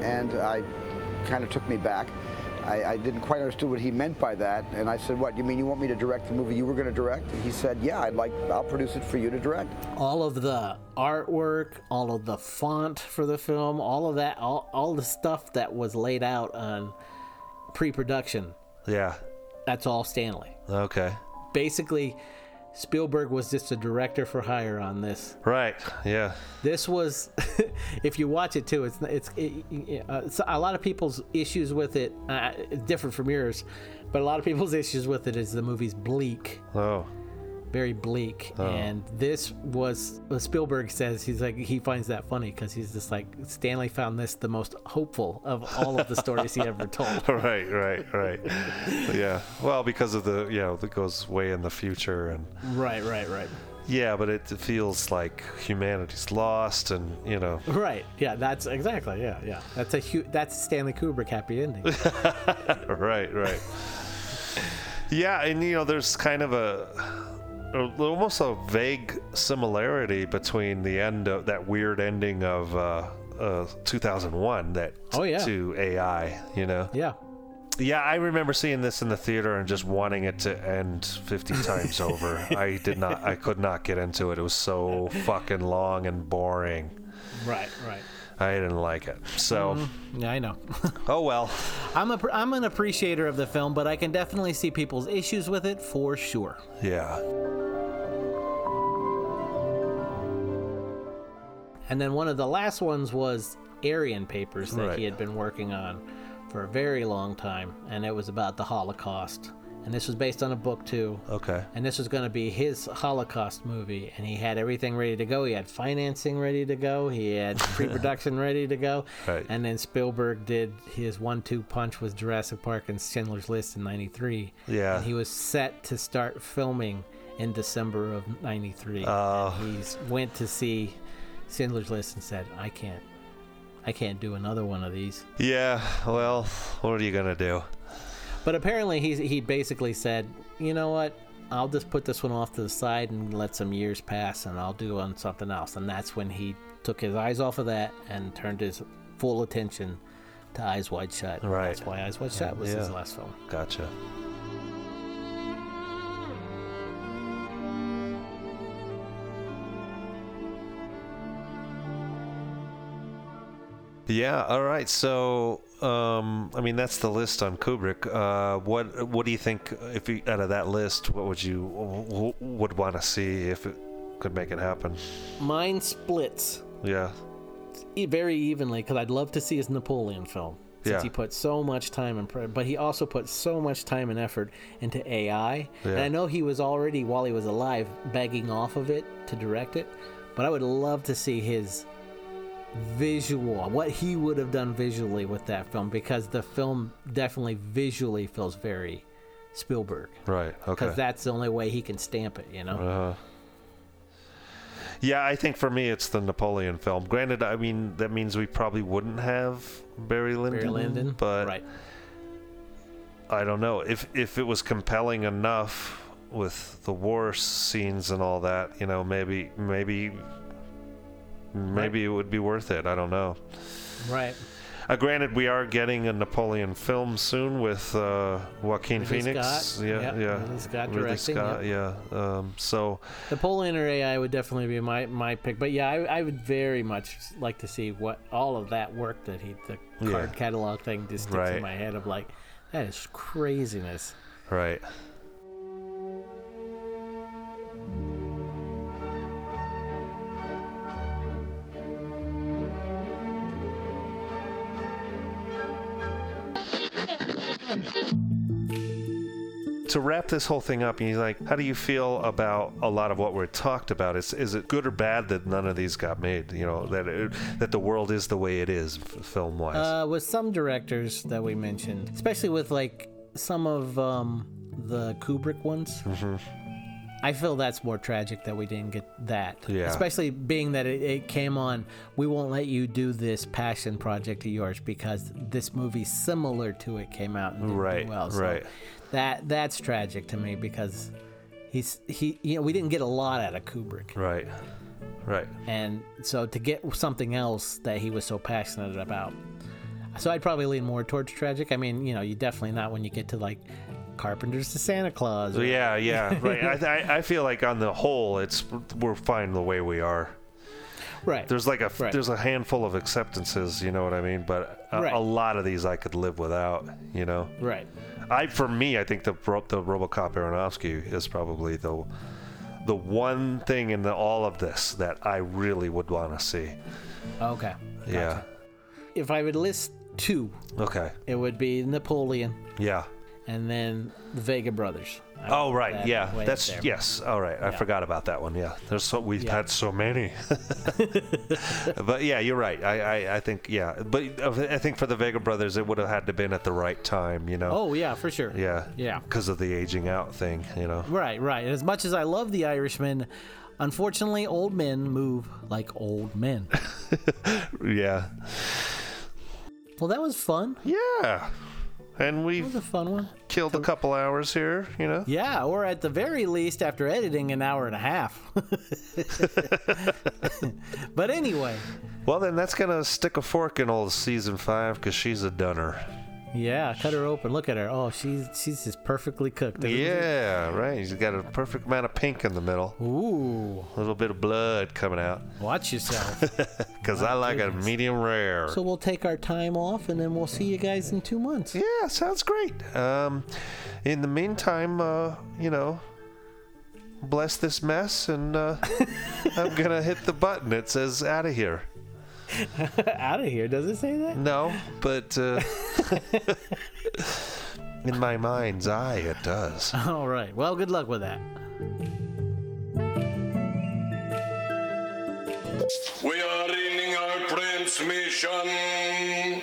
S28: And I kind of took me back. I, I didn't quite understand what he meant by that. And I said, What, you mean you want me to direct the movie you were going to direct? And he said, Yeah, I'd like, I'll produce it for you to direct.
S3: all of the artwork, all of the font for the film, all of that, all, all the stuff that was laid out on pre-production.
S2: Yeah.
S3: That's all Stanley.
S2: Okay.
S3: Basically, Spielberg was just a director for hire on this.
S2: Right. Yeah.
S3: This was, *laughs* if you watch it too, it's it's, it, uh, it's a lot of people's issues with it, uh, different from yours, but a lot of people's *laughs* issues with it is the movie's bleak.
S2: Oh.
S3: Very bleak.
S2: Oh.
S3: And this was Spielberg says. He's like he finds that funny because he's just like Stanley found this the most hopeful of all of the stories he ever told. *laughs*
S2: right, right, right. yeah. Well, because of the, you know, it goes way in the future and.
S3: Right, right, right.
S2: Yeah, but it feels like humanity's lost, and you know.
S3: Right. Yeah, that's exactly. Yeah, yeah. That's a hu- that's Stanley Kubrick happy ending. *laughs*
S2: right, right. Yeah, and you know, there's kind of a almost a vague similarity between the end of that weird ending of uh, uh, 2001 that
S3: Oh, yeah.
S2: to AI, you know.
S3: Yeah.
S2: Yeah, I remember seeing this in the theater and just wanting it to end 50 *laughs* times over. I did not I could not get into it. It was so fucking long and boring.
S3: right, right.
S2: I didn't like it. So,
S3: Mhm. Yeah, I know. *laughs*
S2: oh well.
S3: I'm a I'm an appreciator of the film, but I can definitely see people's issues with it for sure.
S2: Yeah.
S3: And then one of the last ones was Aryan Papers that
S2: Right.
S3: he had been working on for a very long time, and it was about the Holocaust. And this was based on a book too.
S2: Okay.
S3: And this was going to be his Holocaust movie, and he had everything ready to go. He had financing ready to go. He had *laughs* pre-production ready to go.
S2: Right.
S3: And then Spielberg did his one-two punch with Jurassic Park and Schindler's List in '93.
S2: Yeah.
S3: And he was set to start filming in December of '93.
S2: Oh.
S3: And he went to see Schindler's List and said, "I can't, I can't do another one of these."
S2: Yeah, well, what are you going to do?
S3: But apparently, he he basically said, "You know what? I'll just put this one off to the side and let some years pass, and I'll do on something else." And that's when he took his eyes off of that and turned his full attention to Eyes Wide Shut.
S2: Right.
S3: That's why Eyes Wide Shut was his last film.
S2: Gotcha. Yeah. All right. So, um, I mean, that's the list on Kubrick. Uh, what What do you think? If you, out of that list, what would you w- would want to see if it could make it happen?
S3: Mine splits
S2: Yeah.
S3: very evenly because I'd love to see his Napoleon film. Since
S2: Yeah.
S3: he put so much time and pre- but he also put so much time and effort into AI.
S2: Yeah.
S3: And I know he was already while he was alive begging off of it to direct it, but I would love to see his visual what he would have done visually with that film because the film definitely visually feels very Spielberg.
S2: Right. Okay.
S3: Because that's the only way he can stamp it, you know.
S2: Uh, yeah, I think for me it's the Napoleon film. Granted, I mean that means we probably wouldn't have Barry Lyndon.
S3: Barry Lyndon,
S2: but
S3: right.
S2: I don't know if if it was compelling enough with the war scenes and all that. You know, maybe maybe maybe it would be worth it. I don't know.
S3: Right.
S2: Uh, granted, we are getting a Napoleon film soon with uh, Joaquin
S3: Ridley
S2: Phoenix.
S3: Scott,
S2: Yeah,
S3: yep,
S2: yeah.
S3: Ridley Scott
S2: Ridley
S3: directing,
S2: Scott, yeah. Um, so
S3: Napoleon or AI would definitely be my, my pick. But yeah, I, I would very much like to see what all of that work that he, the
S2: Yeah.
S3: card catalog thing just sticks
S2: Right.
S3: in my head of like, that is craziness.
S2: right. To wrap this whole thing up, he's like, how do you feel about a lot of what we're talked about? Is is it good or bad that none of these got made? You know that it, that the world is the way it is, film wise.
S3: Uh, with some directors that we mentioned, especially with like some of um, the Kubrick ones,
S2: hmm
S3: I feel that's more tragic that we didn't get that.
S2: Yeah.
S3: Especially being that it, it came on, we won't let you do this passion project of yours because this movie similar to it came out and did
S2: Right,
S3: well. So
S2: right.
S3: That that's tragic to me because he's he you know we didn't get a lot out of Kubrick.
S2: Right. Right.
S3: And so to get something else that he was so passionate about. So I'd probably lean more towards tragic. I mean, you know, you definitely not when you get to like Carpenter's to Santa Claus. Or-
S2: yeah, yeah, *laughs* right. I, I I feel like on the whole, it's we're fine the way we are.
S3: Right.
S2: There's like a
S3: Right.
S2: there's a handful of acceptances, you know what I mean. But a,
S3: Right.
S2: a lot of these I could live without, you know.
S3: Right.
S2: I for me, I think the the RoboCop Aronofsky is probably the the one thing in the, all of this that I really would want to see.
S3: Okay.
S2: Yeah.
S3: If I would list two,
S2: Okay.
S3: it would be Napoleon
S2: Yeah.
S3: And then the Vega Brothers. I
S2: Oh right,
S3: that
S2: yeah, that's
S3: there.
S2: yes. All right, I
S3: Yeah.
S2: forgot about that one. Yeah, there's so we've
S3: Yeah.
S2: had so many. *laughs* *laughs* but yeah, you're right. I, I, I think yeah, but I think for the Vega brothers, it would have had to been at the right time. You know.
S3: Oh yeah, for sure.
S2: Yeah.
S3: Yeah.
S2: Because of the aging out thing, you know.
S3: Right, right. As much as I love the Irishman, unfortunately, old men move like old men. *laughs*
S2: Yeah.
S3: Well, that was fun.
S2: Yeah. And we
S3: was a fun one.
S2: Killed a couple hours here, you know.
S3: Yeah, or at the very least, after editing, an hour and a half. *laughs* but anyway,
S2: Well, then that's gonna stick a fork in old season five because she's a dunner.
S3: Yeah, cut her open. Look at her. Oh, she's she's just perfectly cooked.
S2: Yeah, right. She's got a perfect amount of pink in the middle.
S3: Ooh.
S2: A little bit of blood coming out.
S3: Watch yourself. *laughs*
S2: Because I like a medium rare.
S3: so we'll take our time off, and then we'll see you guys in two months.
S2: Yeah, sounds great. Um, in the meantime, uh, you know, bless this mess, and uh, *laughs* I'm gonna hit the button. It says "out of here." *laughs*
S3: Out of here. Does it say that?
S2: No, but uh, *laughs* in my mind's eye, it does. *laughs*
S3: All right. Well, good luck with that.
S1: We are in our transmission.